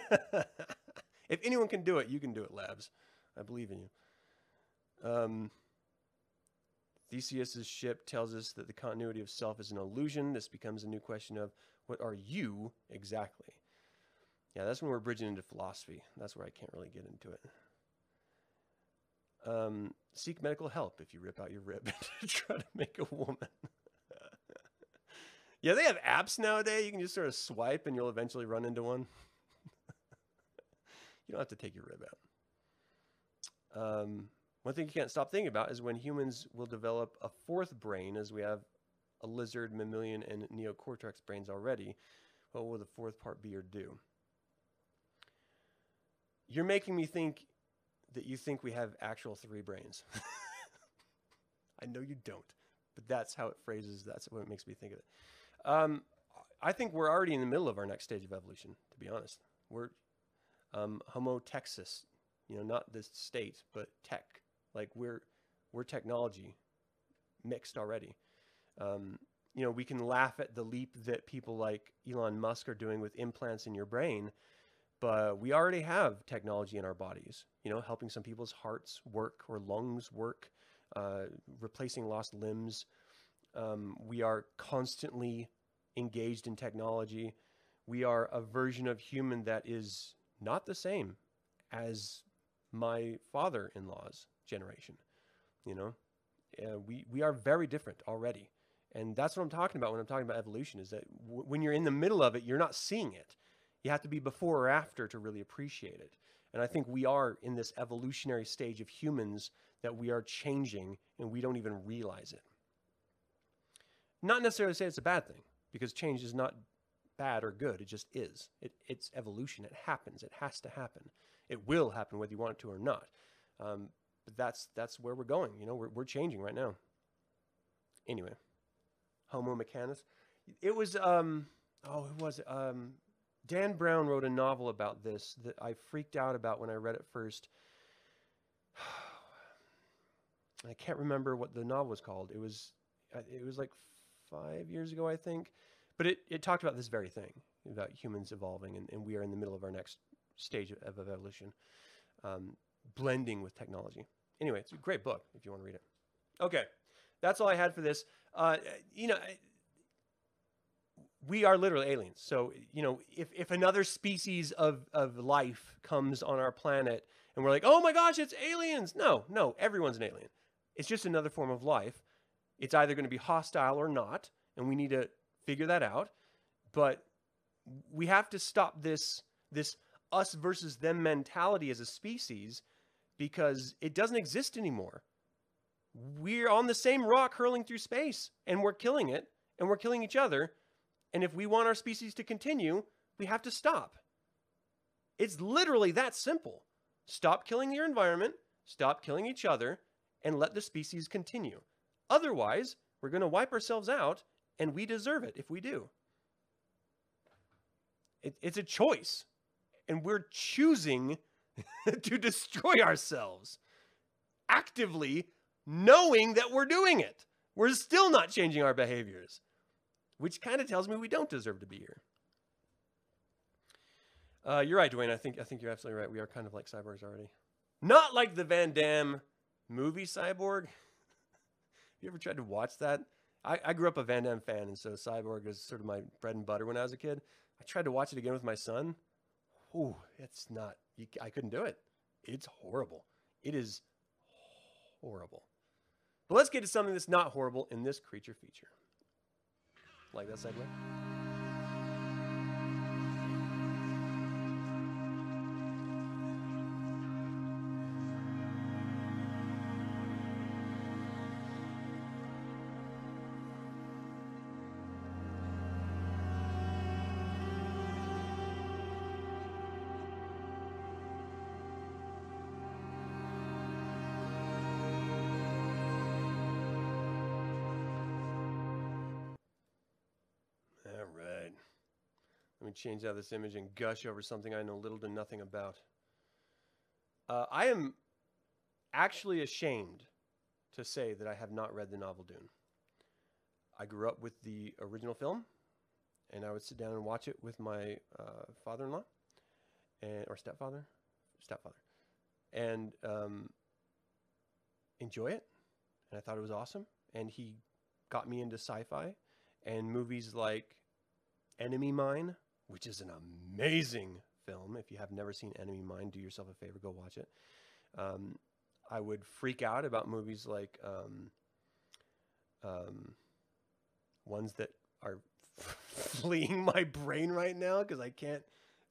Speaker 1: if anyone can do it, you can do it, Labs. I believe in you. Um, Theseus's ship tells us that the continuity of self is an illusion. This becomes a new question of what are you exactly? Yeah, that's when we're bridging into philosophy. That's where I can't really get into it. Um, seek medical help if you rip out your rib [LAUGHS] to try to make a woman. [LAUGHS] yeah, they have apps nowadays. You can just sort of swipe and you'll eventually run into one. [LAUGHS] you don't have to take your rib out. Um, one thing you can't stop thinking about is when humans will develop a fourth brain, as we have a lizard, mammalian, and neocortex brains already. What will the fourth part be or do? You're making me think that you think we have actual three brains. [LAUGHS] I know you don't, but that's how it phrases. That's what makes me think of it. Um, I think we're already in the middle of our next stage of evolution. To be honest, we're um, Homo Texas. You know, not this state, but tech. Like we're we're technology mixed already. Um, you know, we can laugh at the leap that people like Elon Musk are doing with implants in your brain, but we already have technology in our bodies, you know, helping some people's hearts work or lungs work, uh, replacing lost limbs. Um, we are constantly engaged in technology. We are a version of human that is not the same as my father in law's generation. You know, uh, we, we are very different already. And that's what I'm talking about when I'm talking about evolution is that when you're in the middle of it, you're not seeing it. You have to be before or after to really appreciate it. And I think we are in this evolutionary stage of humans that we are changing and we don't even realize it. Not necessarily say it's a bad thing, because change is not bad or good. It just is. It, it's evolution. It happens. It has to happen. It will happen whether you want it to or not. Um, but that's that's where we're going. You know, we're we're changing right now. Anyway, Homo mechanus. It was um oh it was? Um Dan Brown wrote a novel about this that I freaked out about when I read it first. [SIGHS] I can't remember what the novel was called. It was uh, it was like 5 years ago I think. But it, it talked about this very thing about humans evolving and, and we are in the middle of our next stage of, of evolution. Um, blending with technology. Anyway, it's a great book if you want to read it. Okay, that's all I had for this. Uh, you know, we are literally aliens. So, you know, if, if another species of, of life comes on our planet and we're like, oh my gosh, it's aliens. No, no, everyone's an alien. It's just another form of life. It's either going to be hostile or not, and we need to figure that out. But we have to stop this this us versus them mentality as a species because it doesn't exist anymore. We're on the same rock hurling through space and we're killing it and we're killing each other. And if we want our species to continue, we have to stop. It's literally that simple. Stop killing your environment, stop killing each other, and let the species continue. Otherwise, we're going to wipe ourselves out, and we deserve it if we do. It, it's a choice, and we're choosing [LAUGHS] to destroy ourselves actively knowing that we're doing it. We're still not changing our behaviors, which kind of tells me we don't deserve to be here. Uh, you're right, Dwayne. I think I think you're absolutely right. We are kind of like cyborgs already. Not like the Van Damme movie Cyborg. [LAUGHS] Have you ever tried to watch that? I, I grew up a Van Damme fan, and so Cyborg is sort of my bread and butter when I was a kid. I tried to watch it again with my son. Ooh, it's not. You, I couldn't do it. It's horrible. It is horrible. But let's get to something that's not horrible in this creature feature. Like that segment? Change out this image and gush over something I know little to nothing about. Uh, I am actually ashamed to say that I have not read the novel Dune. I grew up with the original film, and I would sit down and watch it with my uh, father-in-law, and or stepfather, stepfather, and um, enjoy it. And I thought it was awesome. And he got me into sci-fi and movies like Enemy Mine, which is an amazing film. If you have never seen Enemy Mine, do yourself a favor, go watch it. Um, I would freak out about movies like um, um, ones that are [LAUGHS] fleeing my brain right now because I can't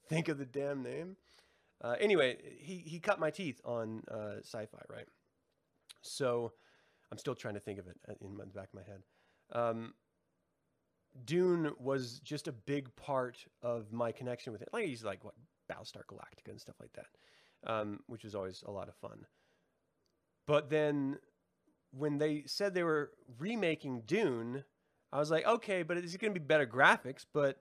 Speaker 1: think of the damn name. Uh, anyway, he he cut my teeth on uh, sci-fi, right? So I'm still trying to think of it uh, in the back of my head. Um, Dune was just a big part of my connection with it. Like he's like what Battlestar Galactica and stuff like that, um, which was always a lot of fun. But then when they said they were remaking Dune, I was like, okay, but is it going to be better graphics? But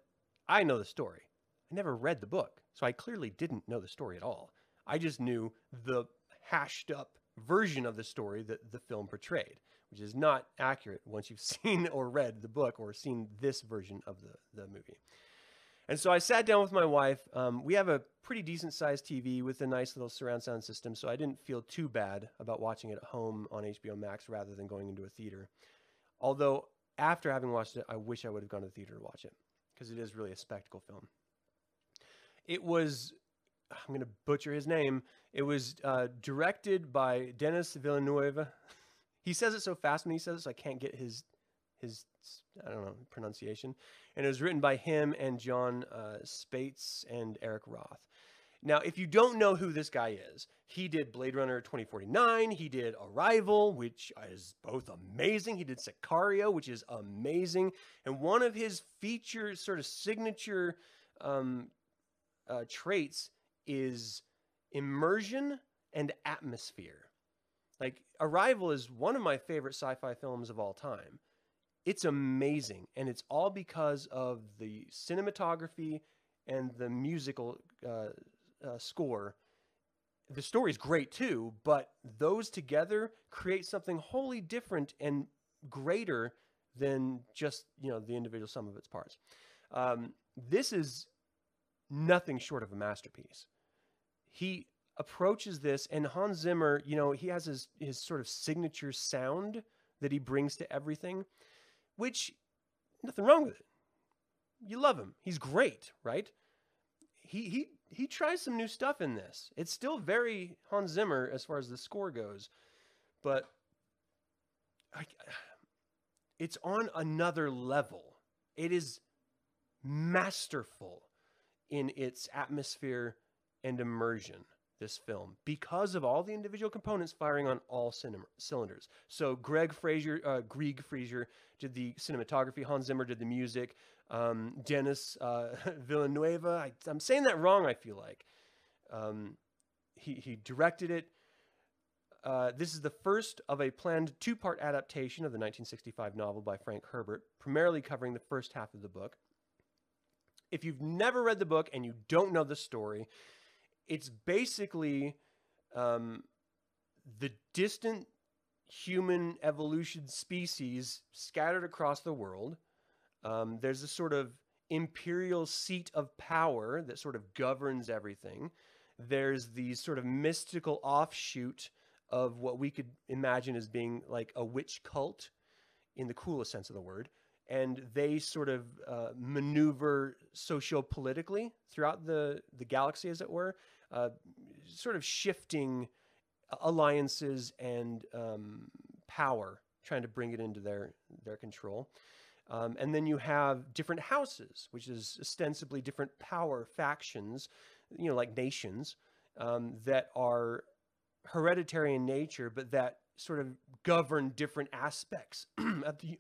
Speaker 1: I know the story. I never read the book, so I clearly didn't know the story at all. I just knew the hashed up version of the story that the film portrayed, which is not accurate once you've [LAUGHS] seen or read the book or seen this version of the, the movie. And so I sat down with my wife. Um, we have a pretty decent sized TV with a nice little surround sound system, so I didn't feel too bad about watching it at home on HBO Max rather than going into a theater. Although, after having watched it, I wish I would have gone to the theater to watch it because it is really a spectacle film. It was, I'm going to butcher his name, it was uh, directed by Denis Villeneuve. [LAUGHS] he says it so fast when he says it, so I can't get his his I don't know pronunciation. And it was written by him and Jon uh, Spaihts and Eric Roth. Now, if you don't know who this guy is, he did Blade Runner 2049. He did Arrival, which is both amazing. He did Sicario, which is amazing. And one of his feature, sort of signature um, uh, traits is immersion and atmosphere. Like, Arrival is one of my favorite sci fi films of all time. It's amazing and it's all because of the cinematography and the musical uh, uh, score. The story is great too but those together create something wholly different and greater than just you know the individual sum of its parts. Um, this is nothing short of a masterpiece. He approaches this and Hans Zimmer you know he has his his sort of signature sound that he brings to everything which nothing wrong with it. You love him. He's great, right? He he he tries some new stuff in this. It's still very Hans Zimmer as far as the score goes, but I, it's on another level. It is masterful in its atmosphere and immersion this film because of all the individual components firing on all cin- cylinders. So Greg Fraser, uh, Greig Fraser did the cinematography. Hans Zimmer did the music. Um, Denis uh, [LAUGHS] Villeneuve, I, am saying that wrong. I feel like um, he he directed it. Uh, this is the first of a planned two-part adaptation of the 1965 novel by Frank Herbert, primarily covering the first half of the book. If you've never read the book and you don't know the story, it's basically um, the distant human evolution species scattered across the world. Um, there's a sort of imperial seat of power that sort of governs everything. There's the sort of mystical offshoot of what we could imagine as being like a witch cult in the coolest sense of the word. And they sort of uh, maneuver socio-politically throughout the, the galaxy, as it were uh, sort of shifting alliances and um, power, trying to bring it into their their control. Um, and then you have different houses, which is ostensibly different power factions, you know, like nations um, that are hereditary in nature, but that sort of govern different aspects [CLEARS THROAT] of the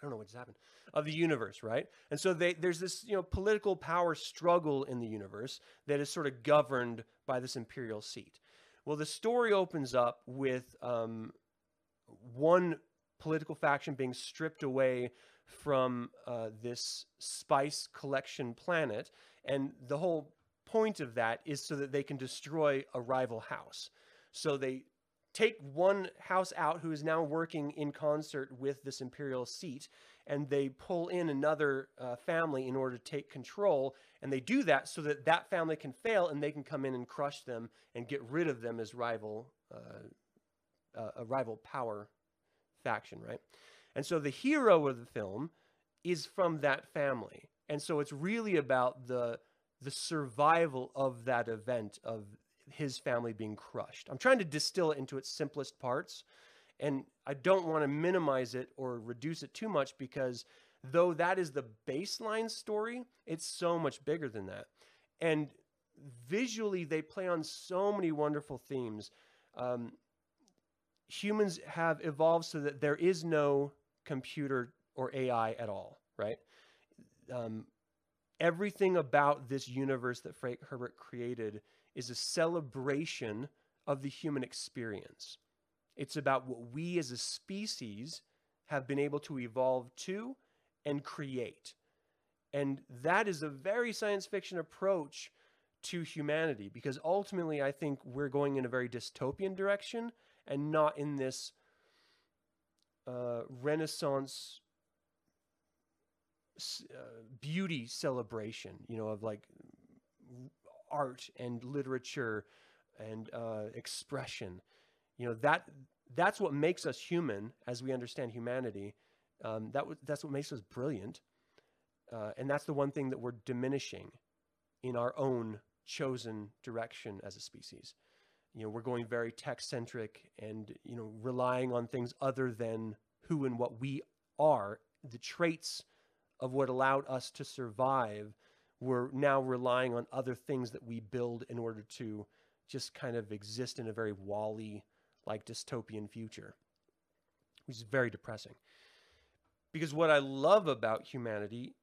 Speaker 1: I don't know what just happened of the universe, right? And so they, there's this you know political power struggle in the universe that is sort of governed by this imperial seat. Well, the story opens up with um, one political faction being stripped away from uh, this spice collection planet, and the whole point of that is so that they can destroy a rival house. So they take one house out who is now working in concert with this imperial seat and they pull in another uh, family in order to take control and they do that so that that family can fail and they can come in and crush them and get rid of them as rival uh, uh, a rival power faction right? And so the hero of the film is from that family. And so it's really about the the survival of that event of his family being crushed. I'm trying to distill it into its simplest parts, and I don't want to minimize it or reduce it too much because though that is the baseline story, it's so much bigger than that. And visually, they play on so many wonderful themes. Um, humans have evolved so that there is no computer or AI at all, right? Um, everything about this universe that Frank Herbert created is a celebration of the human experience. It's about what we as a species have been able to evolve to and create. And that is a very science fiction approach to humanity because ultimately I think we're going in a very dystopian direction and not in this uh, Renaissance uh, beauty celebration, you know, of like art and literature and uh, expression. You know that that's what makes us human as we understand humanity. Um, that that's what makes us brilliant, uh, and that's the one thing that we're diminishing in our own chosen direction as a species. You know, we're going very tech centric and you know relying on things other than who and what we are, the traits of what allowed us to survive, we're now relying on other things that we build in order to just kind of exist in a very WALL-E like dystopian future, which is very depressing. Because what I love about humanity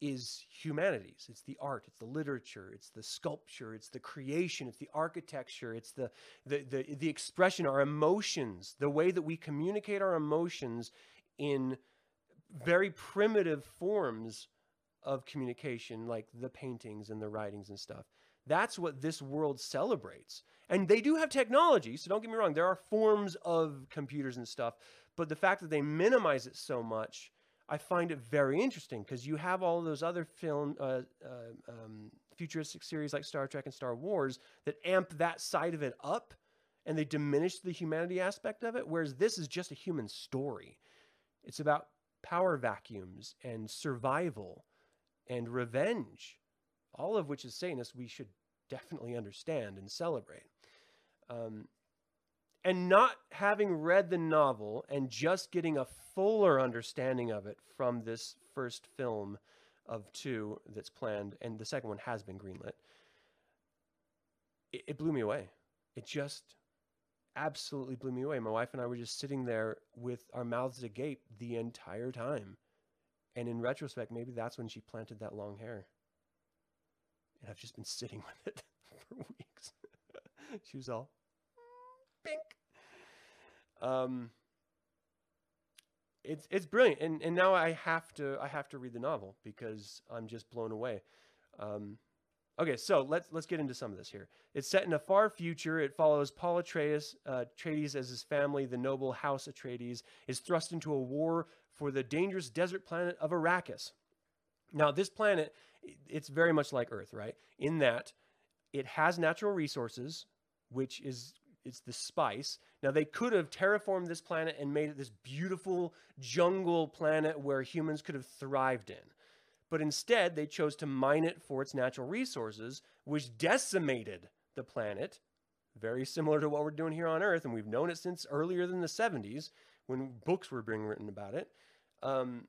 Speaker 1: is humanities. It's the art, it's the literature, it's the sculpture, it's the creation, it's the architecture, it's the, the, the, the expression, our emotions, the way that we communicate our emotions in very primitive forms of communication, like the paintings and the writings and stuff. That's what this world celebrates. And they do have technology, so don't get me wrong, there are forms of computers and stuff, but the fact that they minimize it so much, I find it very interesting because you have all those other film, uh, uh, um, futuristic series like Star Trek and Star Wars that amp that side of it up and they diminish the humanity aspect of it, whereas this is just a human story. It's about power vacuums and survival and revenge, all of which is Satanist we should definitely understand and celebrate. Um, and not having read the novel and just getting a fuller understanding of it from this first film of two that's planned, and the second one has been greenlit, it, it blew me away. It just absolutely blew me away. My wife and I were just sitting there with our mouths agape the entire time. And in retrospect, maybe that's when she planted that long hair. And I've just been sitting [LAUGHS] with it for weeks. [LAUGHS] she was all pink. Um, it's it's brilliant, and and now I have to I have to read the novel because I'm just blown away. Um, Okay, so let's let's get into some of this here. It's set in a far future. It follows Paul Atreides, uh, Atreides as his family, the noble House Atreides, is thrust into a war for the dangerous desert planet of Arrakis. Now, this planet, it's very much like Earth, right? In that it has natural resources, which is it's the spice. Now they could have terraformed this planet and made it this beautiful jungle planet where humans could have thrived in but instead they chose to mine it for its natural resources, which decimated the planet, very similar to what we're doing here on Earth, and we've known it since earlier than the 70s when books were being written about it. Um,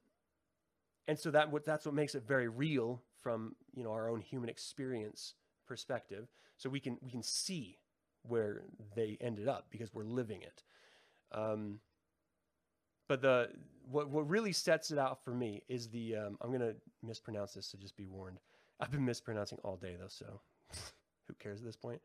Speaker 1: and so that that's what makes it very real from you know our own human experience perspective. So we can we can see where they ended up because we're living it. Um, but the what what really sets it out for me is the um, I'm gonna mispronounce this, so just be warned. I've been mispronouncing all day though, so [LAUGHS] who cares at this point?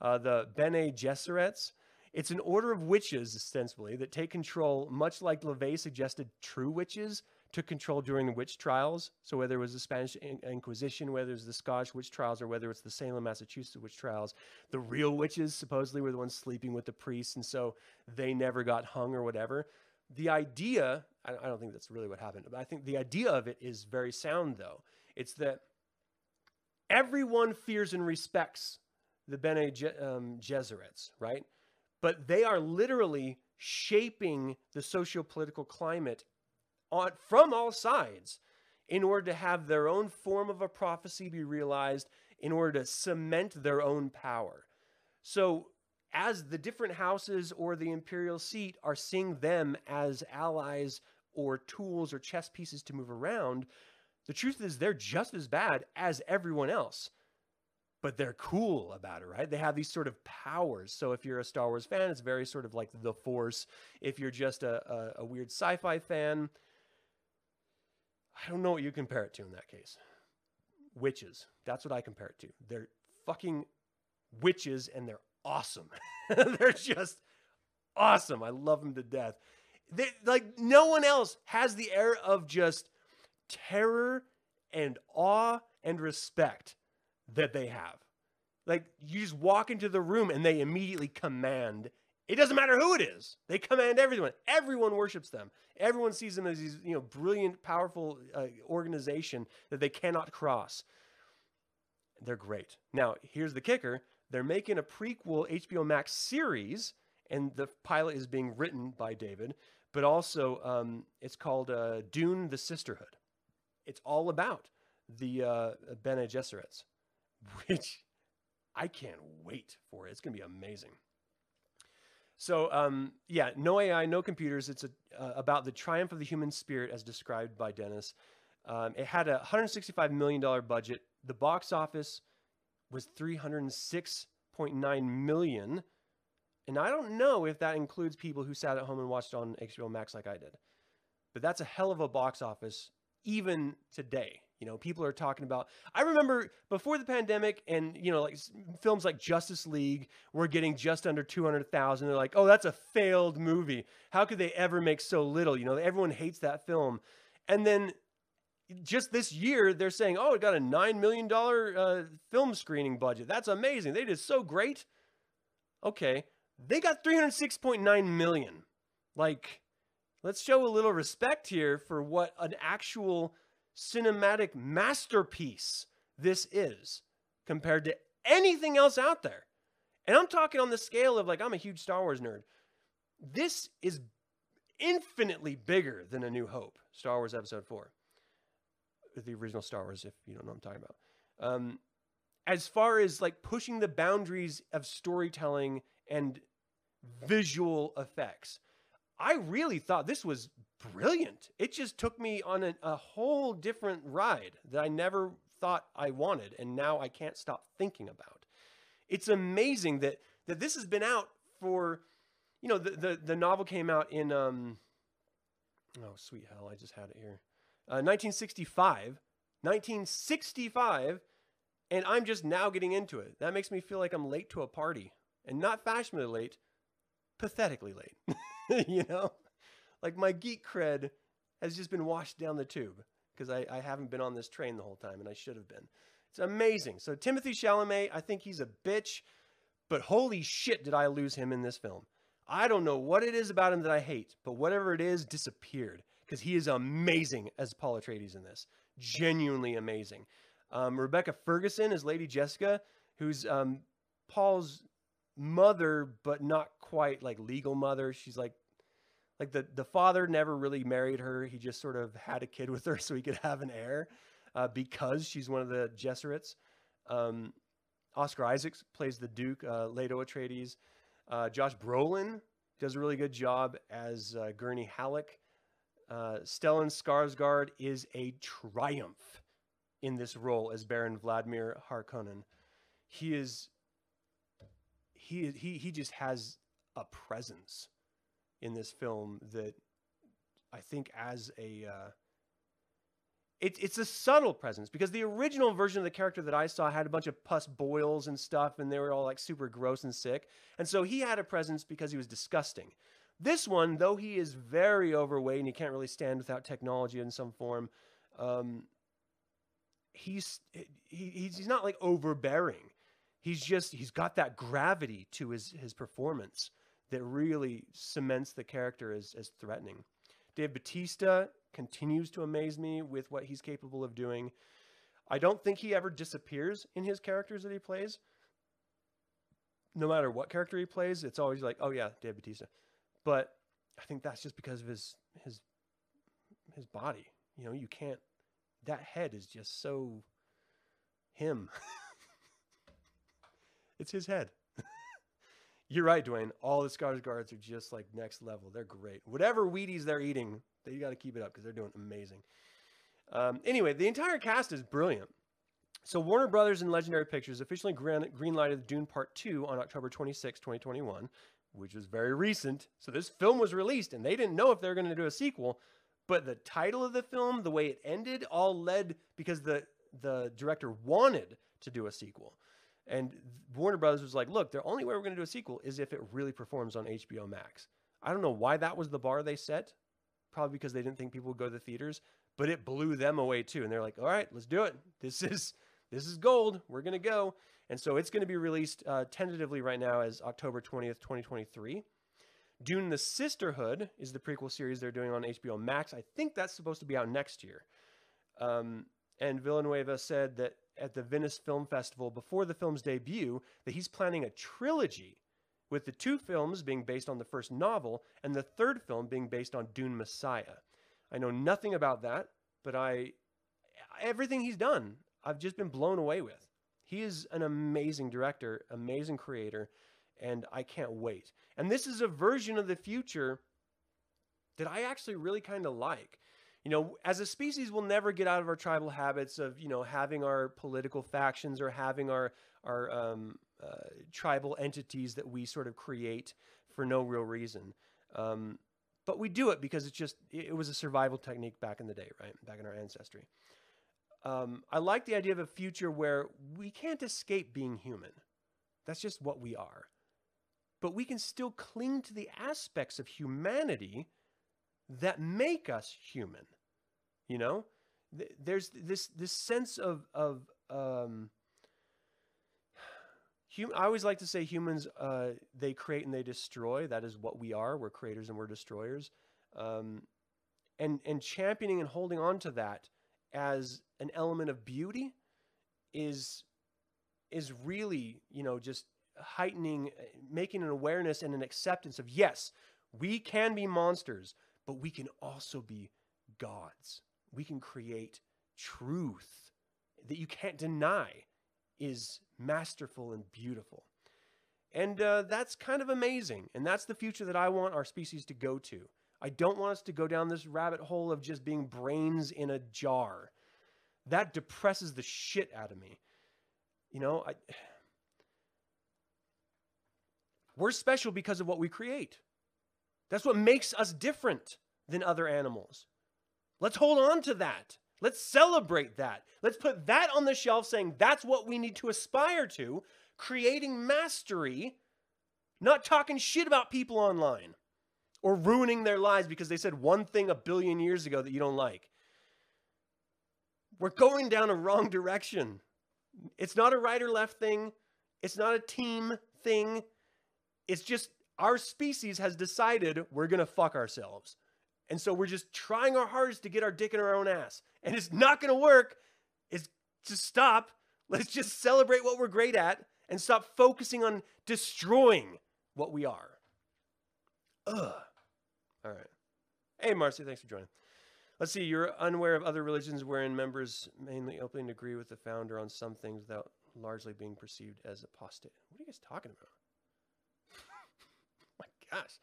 Speaker 1: Uh, the Bene Gesserits. It's an order of witches, ostensibly, that take control, much like LaVey suggested true witches took control during the witch trials. So whether it was the Spanish Inquisition, whether it was the Scottish witch trials, or whether it's the Salem, Massachusetts witch trials, the real witches supposedly were the ones sleeping with the priests, and so they never got hung or whatever the idea, I don't think that's really what happened, but I think the idea of it is very sound, though. It's that everyone fears and respects the Bene um, Gesserits, right? But they are literally shaping the socio-political climate on, from all sides in order to have their own form of a prophecy be realized, in order to cement their own power. So as the different houses or the imperial seat are seeing them as allies or tools or chess pieces to move around, the truth is they're just as bad as everyone else. But they're cool about it, right? They have these sort of powers. So if you're a Star Wars fan, it's very sort of like the Force. If you're just a, a, a weird sci fi fan, I don't know what you compare it to in that case. Witches. That's what I compare it to. They're fucking witches and they're awesome. [LAUGHS] they're just awesome. I love them to death. They, like no one else has the air of just terror and awe and respect that they have. Like you just walk into the room and they immediately command. It doesn't matter who it is. They command everyone. Everyone worships them. Everyone sees them as these, you know, brilliant, powerful uh, organization that they cannot cross. They're great. Now, here's the kicker. They're making a prequel HBO Max series and the pilot is being written by David, but also um, it's called uh, Dune: The Sisterhood. It's all about the uh, Bene Gesserits, [LAUGHS] which I can't wait for. It's going to be amazing. So um, yeah, no AI, no computers. It's a, uh, about the triumph of the human spirit as described by Denis. Um, it had a 165 million dollar budget. The box office was 306.9 million. And I don't know if that includes people who sat at home and watched on HBO Max like I did. But that's a hell of a box office even today. You know, people are talking about. I remember before the pandemic, and you know, like films like Justice League were getting just under two hundred thousand. They're like, "Oh, that's a failed movie. How could they ever make so little?" You know, everyone hates that film. And then just this year, they're saying, "Oh, it got a nine million dollar uh, film screening budget. That's amazing. They did so great." Okay, they got three hundred six point nine million. Like, let's show a little respect here for what an actual cinematic masterpiece this is compared to anything else out there. And I'm talking on the scale of like, I'm a huge Star Wars nerd. This is infinitely bigger than A New Hope, Star Wars Episode 4. The original Star Wars, if you don't know what I'm talking about. Um, as far as like pushing the boundaries of storytelling and visual effects, I really thought this was brilliant. It just took me on a, a, whole different ride that I never thought I wanted, and now I can't stop thinking about. It's amazing that that this has been out for, you know, the the, the novel came out in um, oh sweet hell, I just had it here, uh, 1965, 1965, and I'm just now getting into it. That makes me feel like I'm late to a party, and not fashionably late, pathetically late. [LAUGHS] you know, like my geek cred has just been washed down the tube because I, I haven't been on this train the whole time and I should have been. It's amazing. So Timothée Chalamet, I think he's a bitch, but holy shit, did I lose him in this film. I don't know what it is about him that I hate, but whatever it is disappeared because he is amazing as Paul Atreides in this. Genuinely amazing. Um, Rebecca Ferguson is Lady Jessica, who's um, Paul's mother, but not quite like legal mother. She's like like the the father never really married her. He just sort of had a kid with her [LAUGHS] so he could have an heir uh, because she's one of the Gesserits. Um, Oscar Isaacs plays the Duke, uh, Leto Atreides. Uh, Josh Brolin does a really good job as uh, Gurney Halleck. Uh, Stellan Skarsgård is a triumph in this role as Baron Vladimir Harkonnen. He is he he he just has a presence in this film that I think as a uh, it, it's a subtle presence because the original version of the character that I saw had a bunch of pus boils and stuff, and they were all like super gross and sick. And so he had a presence because he was disgusting. This one, though he is very overweight and he can't really stand without technology in some form, um, he's he, he's not like overbearing. He's just he's got that gravity to his his performance that really cements the character as, as threatening. Dave Batista continues to amaze me with what he's capable of doing. I don't think he ever disappears in his characters that he plays. No matter what character he plays, it's always like, oh yeah, Dave Batista. But I think that's just because of his his his body. You know, you can't that head is just so him. [LAUGHS] it's his head. [LAUGHS] You're right, Dwayne. All the Scottish Skarsgårds are just like next level. They're great. Whatever Wheaties they're eating, they got to keep it up because they're doing amazing. Um, anyway, the entire cast is brilliant. So Warner Brothers and Legendary Pictures officially green- greenlighted Dune Part 2 on October 26, 2021, which was very recent. So this film was released and they didn't know if they were going to do a sequel, but the title of the film, the way it ended, all led because the the director wanted to do a sequel. And Warner Brothers was like, look, the only way we're going to do a sequel is if it really performs on HBO Max. I don't know why that was the bar they set. Probably because they didn't think people would go to the theaters, but it blew them away too. And they're like, all right, let's do it. This is this is gold. We're going to go. And so it's going to be released uh, tentatively right now as October 20th, 2023. Dune the Sisterhood is the prequel series they're doing on HBO Max. I think that's supposed to be out next year. Um, and Villanueva said that at the Venice Film Festival before the film's debut that he's planning a trilogy with the two films being based on the first novel and the third film being based on Dune Messiah. I know nothing about that, but I everything he's done, I've just been blown away with. He is an amazing director, amazing creator, and I can't wait. And this is a version of the future that I actually really kind of like. You know, as a species, we'll never get out of our tribal habits of, you know, having our political factions or having our our um, uh, tribal entities that we sort of create for no real reason. Um, but we do it because it's just it was a survival technique back in the day, right? Back in our ancestry. Um, I like the idea of a future where we can't escape being human. That's just what we are. But we can still cling to the aspects of humanity that make us human. You know, there's this this sense of of um, hum- I always like to say humans uh, they create and they destroy. That is what we are. We're creators and we're destroyers. Um, and and championing and holding on to that as an element of beauty is is really you know just heightening making an awareness and an acceptance of yes we can be monsters but we can also be gods. We can create truth that you can't deny is masterful and beautiful. And uh, that's kind of amazing. And that's the future that I want our species to go to. I don't want us to go down this rabbit hole of just being brains in a jar. That depresses the shit out of me. You know, I, we're special because of what we create. That's what makes us different than other animals. Let's hold on to that. Let's celebrate that. Let's put that on the shelf saying that's what we need to aspire to, creating mastery, not talking shit about people online or ruining their lives because they said one thing a billion years ago that you don't like. We're going down a wrong direction. It's not a right or left thing. It's not a team thing. It's just our species has decided we're going to fuck ourselves. And so we're just trying our hardest to get our dick in our own ass. And it's not going to work. It's just stop. Let's just celebrate what we're great at and stop focusing on destroying what we are. Ugh. All right. Hey, Marcy, thanks for joining. Let's see. You're unaware of other religions wherein members mainly openly agree with the founder on some things without largely being perceived as apostate. What are you guys talking about? [LAUGHS] My gosh.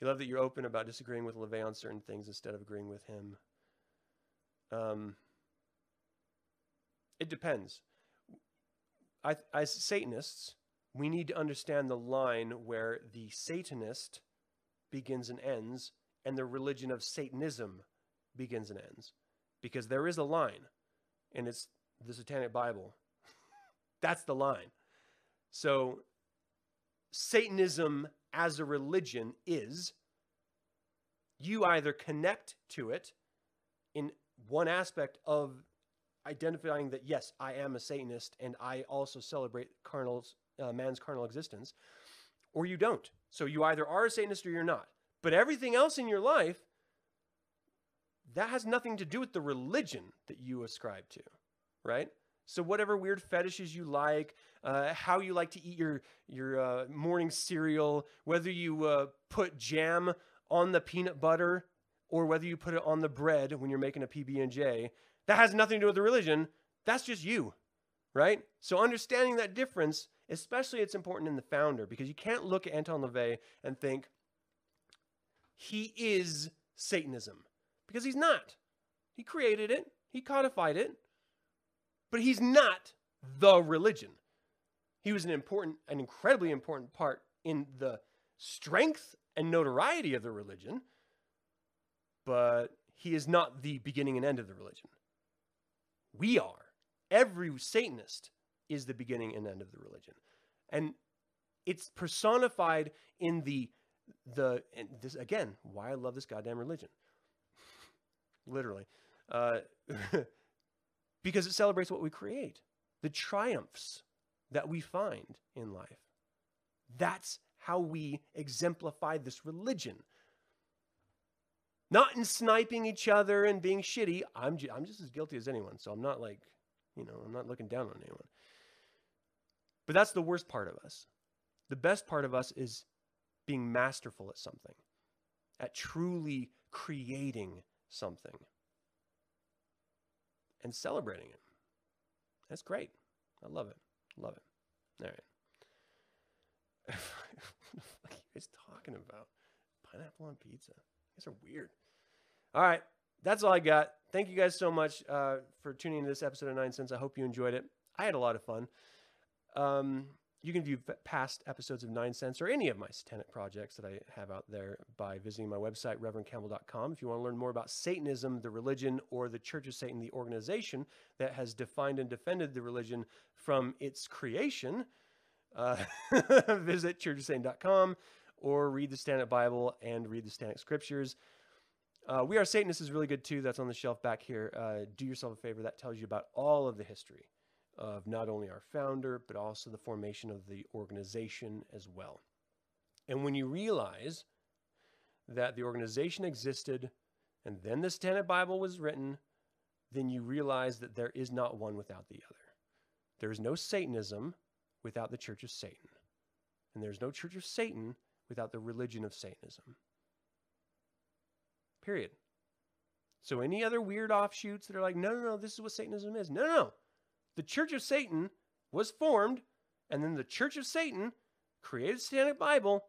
Speaker 1: You love that you're open about disagreeing with LaVey on certain things instead of agreeing with him. Um, it depends. I, as Satanists, we need to understand the line where the Satanist begins and ends, and the religion of Satanism begins and ends. Because there is a line, and it's the Satanic Bible. [LAUGHS] That's the line. So, Satanism as a religion is you either connect to it in one aspect of identifying that yes i am a satanist and i also celebrate carnal uh, man's carnal existence or you don't so you either are a satanist or you're not but everything else in your life that has nothing to do with the religion that you ascribe to right so whatever weird fetishes you like, uh, how you like to eat your your uh, morning cereal, whether you uh, put jam on the peanut butter or whether you put it on the bread when you're making a PB and J, that has nothing to do with the religion. That's just you, right? So understanding that difference especially it's important in the founder because you can't look at Anton LaVey and think he is Satanism because he's not. He created it, he codified it, but he's not the religion. He was an important, an incredibly important part in the strength and notoriety of the religion, but he is not the beginning and end of the religion. We are. Every Satanist is the beginning and end of the religion. And it's personified in the the and this again, why I love this goddamn religion. [LAUGHS] Literally. Uh, [LAUGHS] because it celebrates what we create, the triumphs that we find in life. That's how we exemplify this religion. Not in sniping each other and being shitty. I'm, ju- I'm just as guilty as anyone. So I'm not like, you know, I'm not looking down on anyone. But that's the worst part of us. The best part of us is being masterful at something, at truly creating something and celebrating it. That's great. I love it. Love it. All right. [LAUGHS] what are you guys talking about? Pineapple on pizza. Guys are weird. All right. That's all I got. Thank you guys so much uh, for tuning into this episode of 9sense. I hope you enjoyed it. I had a lot of fun. Um, you can view past episodes of 9sense or any of my satanic projects that I have out there by visiting my website, reverendcampbell.com. If you want to learn more about Satanism, the religion, or the Church of Satan, the organization that has defined and defended the religion from its creation, uh, [LAUGHS] visit churchofsatan.com or read the Satanic Bible and read the Satanic Scriptures. Uh, we Are Satanists is really good too. That's on the shelf back here. Uh, do yourself a favor. That tells you about all of the history of not only our founder, but also the formation of the organization as well. And when you realize that the organization existed and then the Satanic Bible was written, then you realize that there is not one without the other. There is no Satanism without the Church of Satan. And there's no Church of Satan without the religion of Satanism. Period. So any other weird offshoots that are like, no, no, no, this is what Satanism is. No, no, no the Church of Satan was formed, and then the Church of Satan created the Satanic Bible,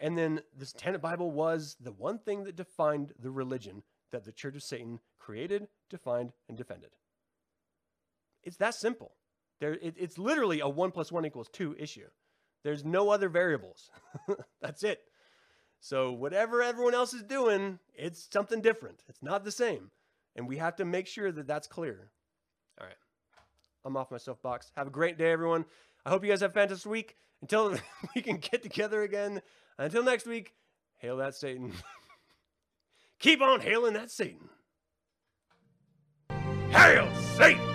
Speaker 1: and then the Satanic Bible was the one thing that defined the religion that the Church of Satan created, defined, and defended. It's that simple. There, it, it's literally a one plus one equals two issue. There's no other variables. [LAUGHS] That's it. So whatever everyone else is doing, it's something different. It's not the same, and we have to make sure that that's clear. All right. I'm off my soapbox. Have a great day, everyone. I hope you guys have a fantastic week. Until [LAUGHS] we can get together again. Until next week, hail that Satan. [LAUGHS] Keep on hailing that Satan. Hail Satan!